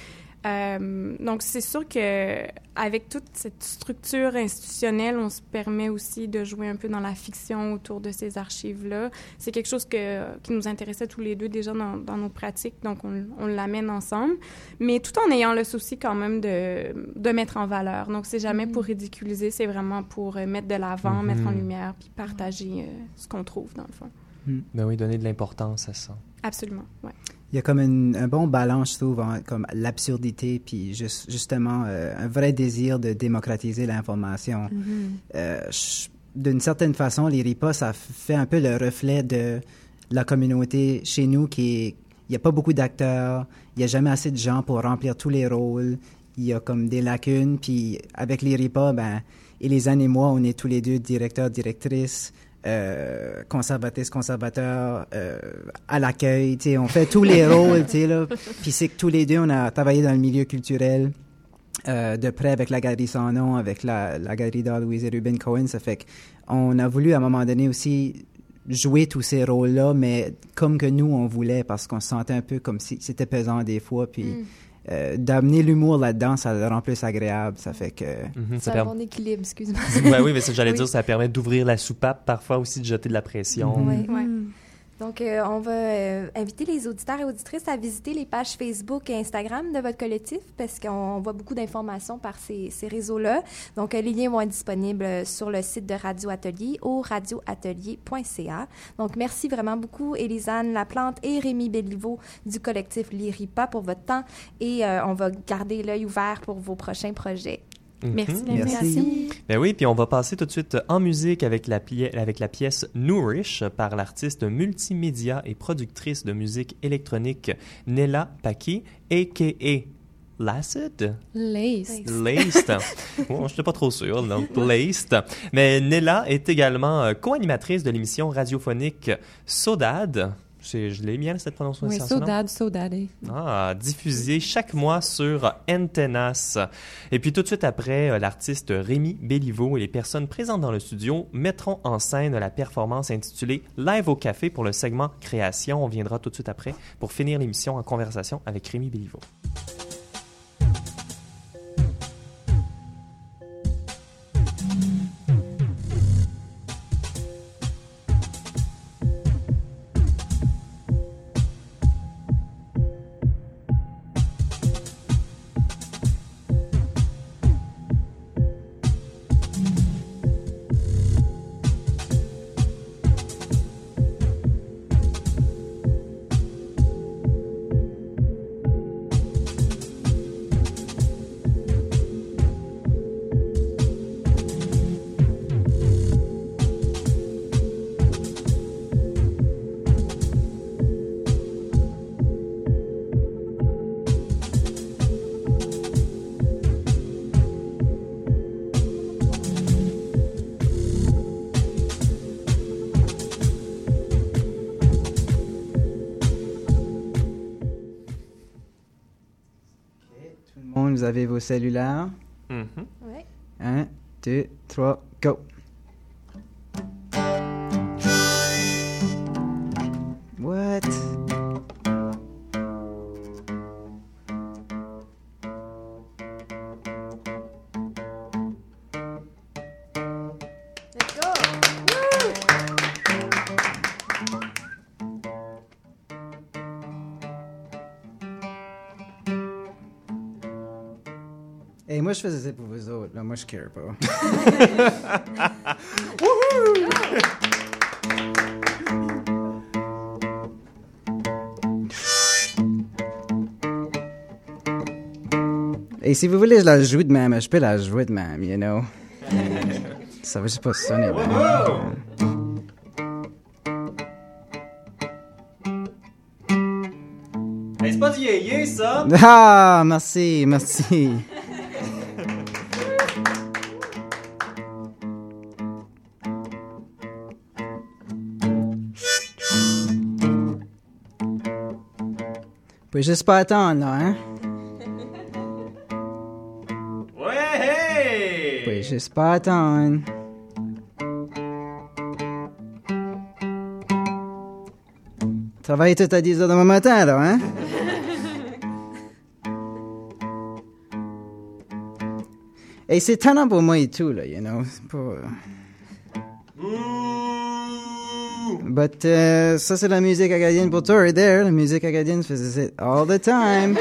Euh, donc, c'est sûr que avec toute cette structure institutionnelle, on se permet aussi de jouer un peu dans la fiction autour de ces archives-là. C'est quelque chose que, qui nous intéressait tous les deux déjà dans, dans nos pratiques, donc on, on l'amène ensemble, mais tout en ayant le souci quand même de, de mettre en valeur. Donc, c'est jamais pour ridiculiser, c'est vraiment pour euh, mettre de l'avant,
Mhm.
mettre en lumière, puis partager euh, ce qu'on trouve, dans le fond.
Ben oui, donner de l'importance à ça.
Absolument, ouais.
Il y a comme une- un bon balance, je trouve, en- comme l'absurdité, puis juste- justement euh, un vrai désir de démocratiser l'information. Euh, je- D'une certaine façon, les RIPA, ça fait un peu le reflet de la communauté chez nous qui. Il n'y a pas beaucoup d'acteurs, il n'y a jamais assez de gens pour remplir tous les rôles, il y a comme des lacunes, puis avec les RIPA, ben, et moi, on est tous les deux directeurs, directrices, euh, conservatrices, conservateurs, euh, à l'accueil, tu sais, on fait tous les rôles, tu sais, là. Puis c'est que tous les deux, on a travaillé dans le milieu culturel euh, de près avec la Galerie Sans Nom, avec la, la Galerie d'art Louise et Ruben Cohen. Ça fait qu'on a voulu à un moment donné aussi jouer tous ces rôles-là, mais comme que nous, on voulait, parce qu'on se sentait un peu comme si c'était pesant des fois, puis
Mm.
Euh, d'amener l'humour là-dedans, ça le rend plus agréable. Ça fait que...
C'est
ça
un
permet-
bon équilibre, excuse-moi.
Oui, mais ça, j'allais
Oui.
dire, ça permet d'ouvrir la soupape, parfois aussi de jeter de la pression.
Oui. Donc, euh, on va euh, inviter les auditeurs et auditrices à visiter les pages Facebook et Instagram de votre collectif parce qu'on voit beaucoup d'informations par ces, ces réseaux-là. Donc, euh, les liens vont être disponibles euh, sur le site de Radio Atelier au radioatelier.ca. Donc, merci vraiment beaucoup, Élisane Laplante et Rémi Béliveau du collectif Liripa pour votre temps et on va garder l'œil ouvert pour vos prochains projets.
Mhm.
Merci.
Merci.
Ben oui, puis on va passer tout de suite en musique avec la, pli- avec la pièce Nourish par l'artiste multimédia et productrice de musique électronique Nella Paki, a.k.a. Lacid?
Lace.
Laced? bon, je n'étais pas trop sûr, donc Laced. Mais Nella est également euh, co-animatrice de l'émission radiophonique Sodad. Je l'ai bien cette prononciation.
Oui, so daddy.
Ah, diffusé chaque mois sur Antennas. Et puis tout de suite après, euh, l'artiste Rémi Béliveau et les personnes présentes dans le studio mettront en scène la performance intitulée Live au café pour le segment création. On viendra tout de suite après pour finir l'émission en conversation avec Rémi Béliveau.
Vos cellulaires.
Mhm.
Ouais.
Un, deux, trois, go. Moi, je faisais ça pour vous autres. Là, moi, je care pas. Et si vous voulez, je la joue de même. Je peux la jouer de même, you know? Ça va juste pas sonner. bien.
c'est pas du yé ça!
Ah, merci, merci. pouvez juste pas attendre, là, hein?
Ouais, hey!
Vous pouvez juste pas attendre. Travaillez tout à 10 heures de mon matin, là, hein? Et c'est tannant pour moi et tout, là, you know. C'est Pour... But euh, ça, c'est la musique acadienne pour toi, right there. La musique acadienne faisait ça all the time.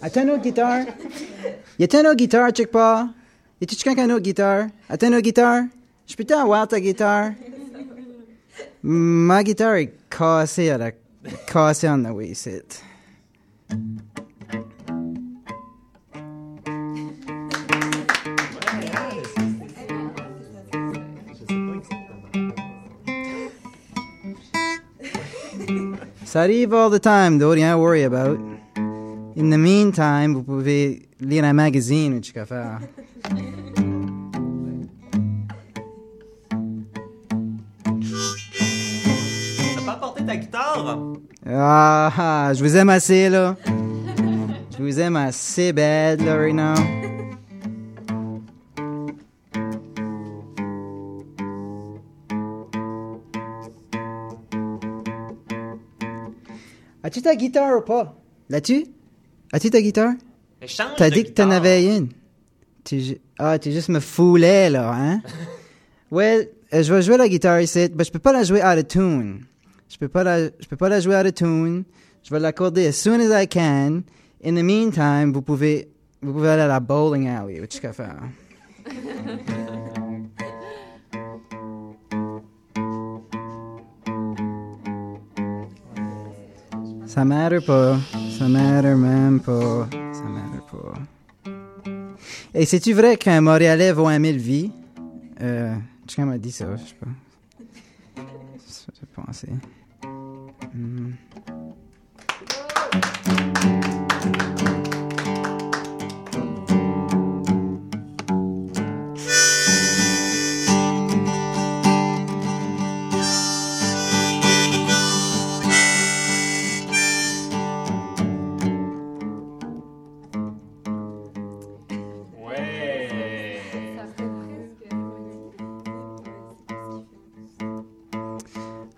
Attends une autre guitare. Y a-t-il une autre guitare, check pas? Y a-t-il quelqu'un qui a une autre guitare? Attends guitare? Je peux t'avoir ta guitare? Ma guitare est cassée à la... cassée en oui, c'est... Ça arrive all the time, though, rien à worry about. In the meantime, vous pouvez lire un magazine ou Ah, ah, je vous aime assez, là. Je vous aime assez bad, là, right now. As-tu ta guitare ou pas? L'as-tu? As-tu ta guitare? T'as dit que t'en avais une. Tu, ah, tu juste me foulais, là, hein? ouais, euh, je vais jouer la guitare ici, mais je peux pas la jouer out of tune. Je peux pas la, je peux pas la jouer out of tune. Je vais l'accorder as soon as I can. In the meantime, vous pouvez, vous pouvez aller à la bowling alley, tu qu'à faire. Ça matter pas. Ça matter même pas. Ça matter pas. Et c'est-tu vrai qu'un Montréalais vaut un mille vies? Euh, quelqu'un m'a dit ça, je sais pas. Ça fait penser.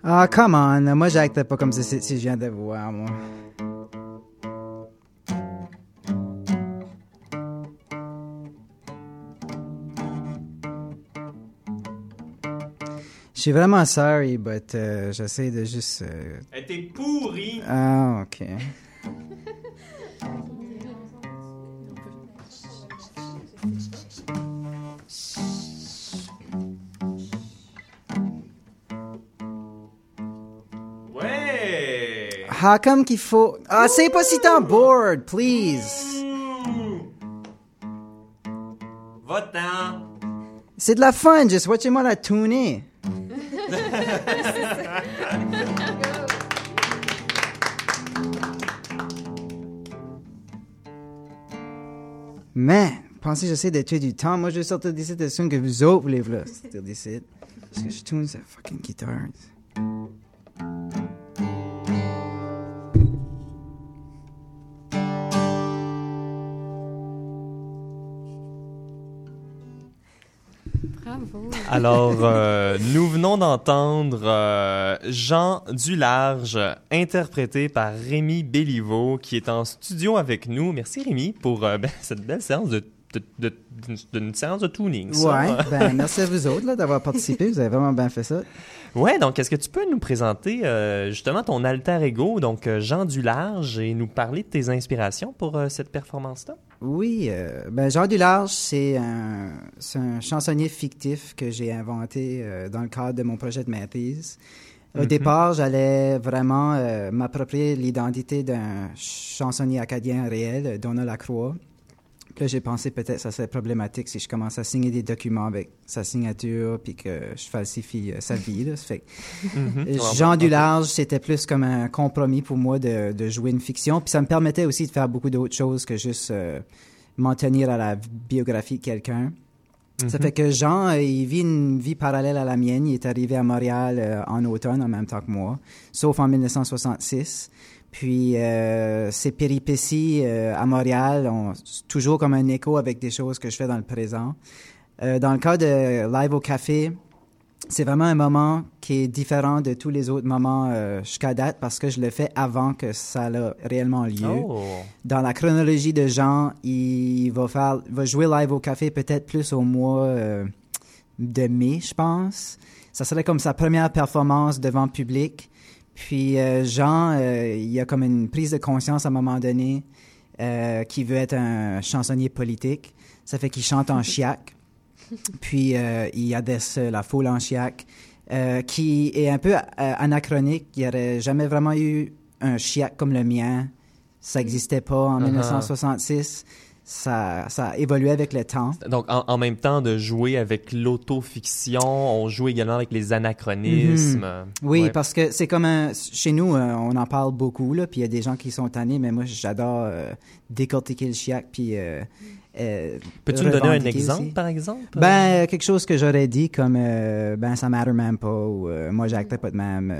Ah, come on. Moi, j'acte pas comme ça si, si je viens de voir, moi. Je suis vraiment sorry, but euh, j'essaie de juste... euh,
Elle était pourrie.
Ah, ok. How come qu'il faut... Ah, c'est pas si t'en bored, please.
Va-t'en.
C'est de la fun, juste watchez-moi la tuner. Mais, pensez, j'essaie de tuer du temps. Moi, je vais sortir d'ici de que vous autres voulez là, sortir d'ici. Parce que je tune cette fucking guitare.
Alors, euh, nous venons d'entendre euh, Jean Dularge, interprété par Rémi Béliveau, qui est en studio avec nous. Merci Rémi pour euh, ben, cette belle séance de, d'une- séance de tuning.
Ouais, ben, merci à vous autres d'avoir participé. Vous avez vraiment bien fait ça.
Ouais, donc est-ce que tu peux nous présenter euh, justement ton alter ego, donc Jean Dularge, et nous parler de tes inspirations pour euh, cette performance-là?
Oui, euh, ben Jean Dularge, c'est un, c'est un chansonnier fictif que j'ai inventé euh, dans le cadre de mon projet de maîtrise. Au
Mhm.
départ, j'allais vraiment euh, m'approprier l'identité d'un chansonnier acadien réel, Donald Lacroix. Là, j'ai pensé peut-être que ça serait problématique si je commence à signer des documents avec sa signature puis que je falsifie euh, sa vie. Là. Fait
Mhm.
Euh, Jean
ok.
Dularge, c'était plus comme un compromis pour moi de, de jouer une fiction. Puis ça me permettait aussi de faire beaucoup d'autres choses que juste euh, m'en tenir à la biographie de quelqu'un. Ça
Mhm.
fait que Jean, euh, il vit une vie parallèle à la mienne. Il est arrivé à Montréal euh, en automne en même temps que moi, sauf en 1966. Puis euh, ces péripéties euh, à Montréal ont toujours comme un écho avec des choses que je fais dans le présent. Euh, dans le cas de Live au Café, c'est vraiment un moment qui est différent de tous les autres moments euh, jusqu'à date parce que je le fais avant que ça a réellement lieu.
Oh.
Dans la chronologie de Jean, il va faire, va jouer live au café peut-être plus au mois euh, de mai, je pense. Ça serait comme sa première performance devant public. Puis euh, Jean, euh, il y a comme une prise de conscience à un moment donné euh, qui veut être un chansonnier politique. Ça fait qu'il chante en chiac. Puis euh, il adresse la foule en chiac, euh, qui est un peu euh, anachronique. Il n'y aurait jamais vraiment eu un chiac comme le mien. Ça n'existait pas en
Uh-huh.
1966. Ça, ça a évolué avec le temps.
Donc, en, en même temps de jouer avec l'autofiction, on joue également avec les anachronismes.
Mhm. Oui,
Ouais.
parce que c'est comme un... Chez nous, euh, on en parle beaucoup, là, puis il y a des gens qui sont tannés, mais moi, j'adore euh, décortiquer le chiac, puis... euh, euh,
Peux-tu me donner un exemple,
aussi.
par exemple?
Ben, quelque chose que j'aurais dit comme ben ça matter même pas ou moi j'actais pas de même.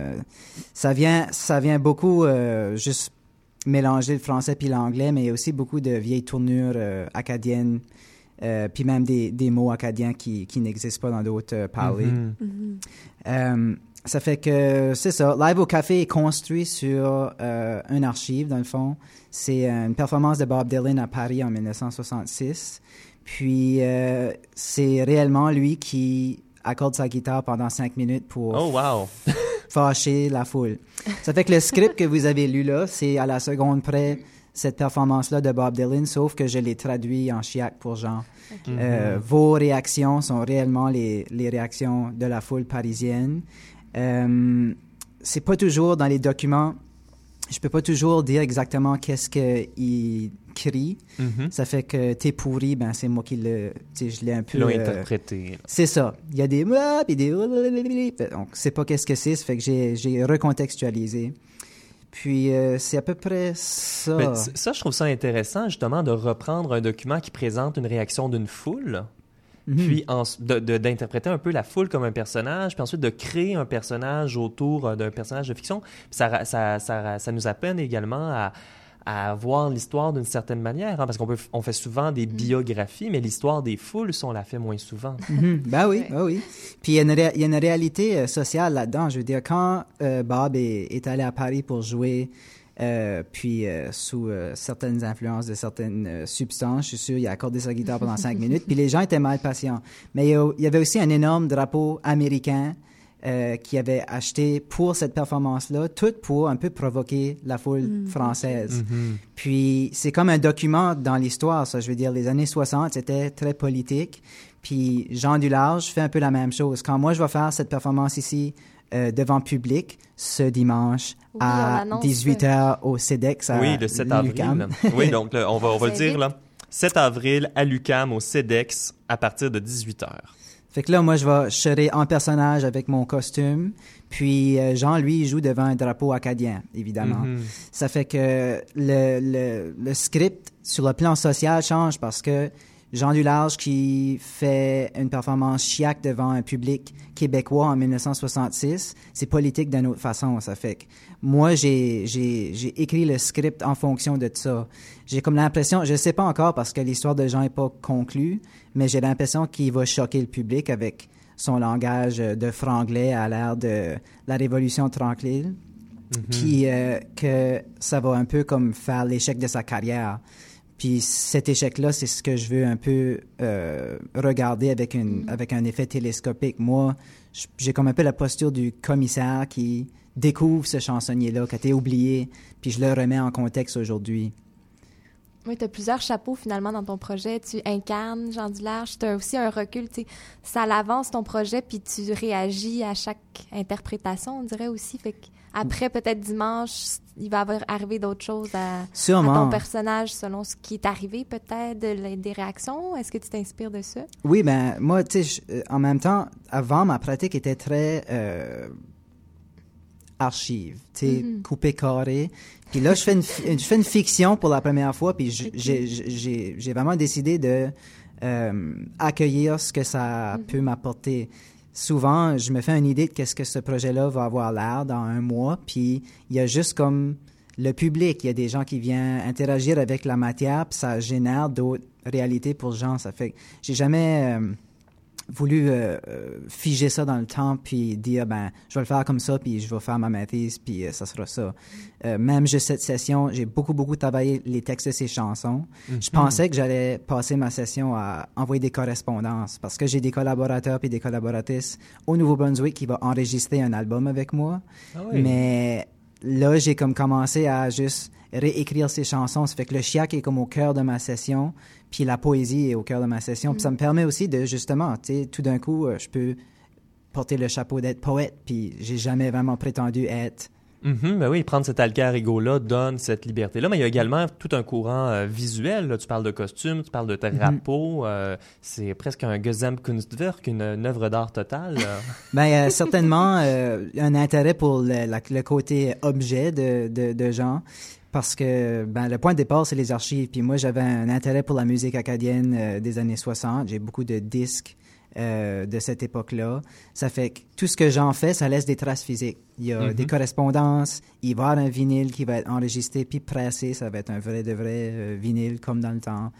ça vient ça vient beaucoup juste mélanger le français puis l'anglais, mais il y a aussi beaucoup de vieilles tournures euh, acadiennes, euh, puis même des, des mots acadiens qui, qui n'existent pas dans d'autres euh, parlers.
Mhm.
Euh, ça fait que c'est ça. Live au café est construit sur euh, un archive, dans le fond. C'est une performance de Bob Dylan à Paris en 1966. Puis euh, c'est réellement lui qui accorde sa guitare pendant cinq minutes pour
Oh, wow!
fâcher la foule. Ça fait que le script que vous avez lu là, c'est à la seconde près cette performance-là de Bob Dylan, sauf que je l'ai traduit en chiac pour Jean. Euh, vos réactions sont réellement les, les réactions de la foule parisienne. Euh, c'est pas toujours dans les documents. Je peux pas toujours dire exactement qu'est-ce qu'il crie.
Mhm.
Ça fait que t'es pourri, ben c'est moi qui le, je l'ai un peu.
L'ont
euh,
interprété.
c'est ça. Il y a des puis des donc c'est pas qu'est-ce que c'est, ça fait que j'ai j'ai recontextualisé. Puis euh, c'est à peu près ça.
Mais c- ça, je trouve ça intéressant, justement, de reprendre un document qui présente une réaction d'une foule,
Mhm.
puis d'interpréter un peu la foule comme un personnage, puis ensuite de créer un personnage autour euh, d'un personnage de fiction. Puis ça, ça, ça, ça nous appelle également à, à voir l'histoire d'une certaine manière, hein, parce qu'on peut, on fait souvent des biographies, mais l'histoire des foules, ça, on la fait moins souvent.
Mhm. Ben oui, ben oui. Puis il y a une, ré- il y a une réalité euh, sociale là-dedans. Je veux dire, quand euh, Bob est, est allé à Paris pour jouer, euh, puis euh, sous euh, certaines influences de certaines euh, substances, je suis sûr, il a accordé sa guitare pendant cinq minutes, puis les gens étaient mal patients. Mais il y, avait aussi un énorme drapeau américain euh, qui avait acheté pour cette performance-là, tout pour un peu provoquer la foule française. Puis c'est comme un document dans l'histoire, ça. Je veux dire, les années 60, c'était très politique. Puis Jean Dularge fait un peu la même chose. Quand moi, je vais faire cette performance ici euh, devant public ce dimanche
Oui,
à
on annonce
18h au CEDEX à
Oui, le 7
l'UQAM.
avril. oui, donc là, on va, on va le dire, là. 7 avril à l'UCAM, au CEDEX, à partir de 18h.
Fait que là, moi, je vais, je serai en personnage avec mon costume. Puis euh, Jean, lui, il joue devant un drapeau acadien, évidemment.
Mhm.
Ça fait que le, le, le script sur le plan social change parce que Jean Dularge qui fait une performance chiac devant un public québécois en 1966, c'est politique d'une autre façon. Ça fait que moi, j'ai, écrit le script en fonction de ça. J'ai comme l'impression, je sais pas encore parce que l'histoire de Jean est pas conclue, mais j'ai l'impression qu'il va choquer le public avec son langage de franglais à l'ère de la Révolution tranquille puis euh, que ça va un peu comme faire l'échec de sa carrière. Puis cet échec-là, c'est ce que je veux un peu euh, regarder avec, une, avec un effet télescopique. Moi, j'ai comme un peu la posture du commissaire qui découvre ce chansonnier-là, qui a été oublié, puis je le remets en contexte aujourd'hui.
Oui, tu as plusieurs chapeaux finalement dans ton projet. Tu incarnes Jean Dularge, tu as aussi un recul. tu sais, Ça l'avance ton projet, puis tu réagis à chaque interprétation, on dirait aussi. Fait que après, peut-être dimanche, il va avoir arrivé d'autres choses à, à ton personnage selon ce qui est arrivé, peut-être, de des réactions? Est-ce que tu t'inspires de ça?
Oui, ben moi, tu sais, euh, en même temps, avant, ma pratique était très euh, archive, tu sais,
Mhm.
coupé carré. Puis là, je fais une, fi- je fais une fiction pour la première fois, puis j'ai- vraiment décidé de euh, accueillir ce que ça peut m'apporter. Souvent, je me fais une idée de qu'est-ce que ce projet-là va avoir l'air dans un mois, puis il y a juste comme le public, il y a des gens qui viennent interagir avec la matière, puis ça génère d'autres réalités pour les gens. Ça fait j'ai jamais euh, voulu euh, euh, figer ça dans le temps, puis dire, ben, je vais le faire comme ça, puis je vais faire ma maîtrise, puis euh, ça sera ça. Euh, même juste cette session, j'ai beaucoup, beaucoup travaillé les textes de ces chansons.
Mhm.
Je pensais que j'allais passer ma session à envoyer des correspondances, parce que j'ai des collaborateurs puis des collaboratrices au Nouveau-Brunswick qui vont enregistrer un album avec moi.
Ah oui.
Mais là, j'ai comme commencé à juste réécrire ces chansons. Ça fait que le chiac est comme au cœur de ma session, puis la poésie est au cœur de ma session. Puis ça me permet aussi de, justement, tu sais, tout d'un coup, euh, je peux porter le chapeau d'être poète, puis j'ai jamais vraiment prétendu être.
Mhm, ben oui, prendre cet alter ego-là donne cette liberté-là, mais il y a également tout un courant euh, visuel. là. Tu parles de costume, tu parles de drapeau. euh, c'est presque un Gesamtkunstwerk, une, une œuvre d'art totale.
Ben, euh, certainement euh, un intérêt pour le, la- le côté objet de, de, de gens. Parce que ben, le point de départ, c'est les archives. Puis moi, j'avais un intérêt pour la musique acadienne euh, des années 60. J'ai beaucoup de disques euh, de cette époque-là. Ça fait que tout ce que j'en fais, ça laisse des traces physiques. Il y a
Mhm.
des correspondances, il va y avoir un vinyle qui va être enregistré puis pressé. Ça va être un vrai de vrai euh, vinyle comme dans le temps.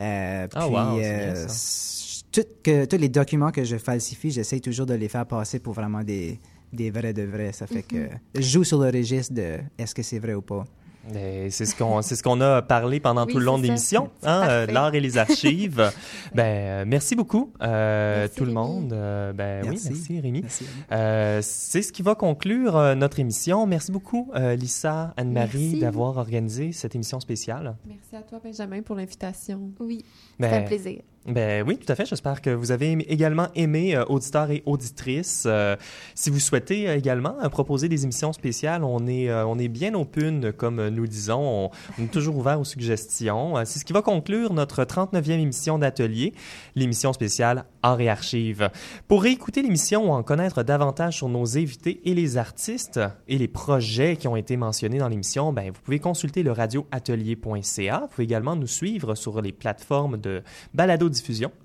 Euh,
Ah,
puis,
wow, c'est bien ça.
s- tout que, tous les documents que je falsifie, j'essaie toujours de les faire passer pour vraiment des, des vrais de vrais. Ça fait que je joue sur le registre de est-ce que c'est vrai ou pas.
Ben, c'est ce qu'on c'est ce qu'on a parlé pendant
Oui,
tout le long de l'émission, hein, euh, l'art et les archives. ben euh, merci beaucoup euh,
Merci,
tout le
Rémi.
monde. Euh, ben
Merci.
oui, merci Rémi.
Merci.
Euh, c'est ce qui va conclure euh, notre émission. Merci beaucoup euh, Lisa, Anne-Marie d'avoir organisé cette émission spéciale.
Merci à toi, Benjamin, pour l'invitation.
Oui,
Ben,
c'est un plaisir.
Ben oui, tout à fait. J'espère que vous avez également aimé, euh, auditeurs et auditrices. Euh, si vous souhaitez euh, également euh, proposer des émissions spéciales, on est, on est bien open, comme nous disons. On, est toujours ouvert aux suggestions. C'est ce qui va conclure notre 39e émission d'atelier, l'émission spéciale Art et Archives. Pour réécouter l'émission ou en connaître davantage sur nos invités et les artistes et les projets qui ont été mentionnés dans l'émission, ben, vous pouvez consulter le radioatelier.ca. Vous pouvez également nous suivre sur les plateformes de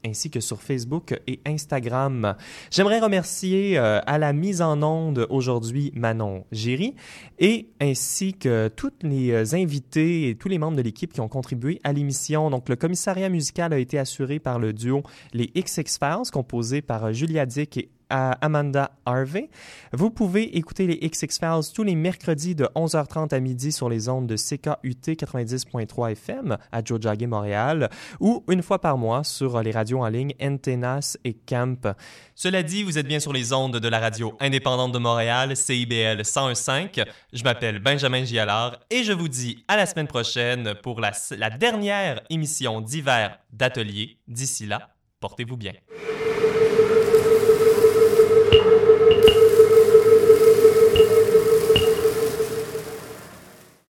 ainsi que sur Facebook et Instagram. J'aimerais remercier euh, à la mise en onde aujourd'hui Manon Géry et ainsi que tous les euh, invités et tous les membres de l'équipe qui ont contribué à l'émission. Donc le commissariat musical a été assuré par le duo Les XX Files composé par euh, Julia Dick et à Amanda Harvey. Vous pouvez écouter les XX Files tous les mercredis de 11h30 à midi sur les ondes de CKUT 90.3 FM à Jojage Montréal ou une fois par mois sur les radios en ligne Antennas et Camp. Cela dit, vous êtes bien sur les ondes de la radio indépendante de Montréal, CIBL 101.5. Je m'appelle Benjamin Gialard et je vous dis à la semaine prochaine pour la, la dernière émission d'hiver d'atelier. D'ici là, portez-vous bien.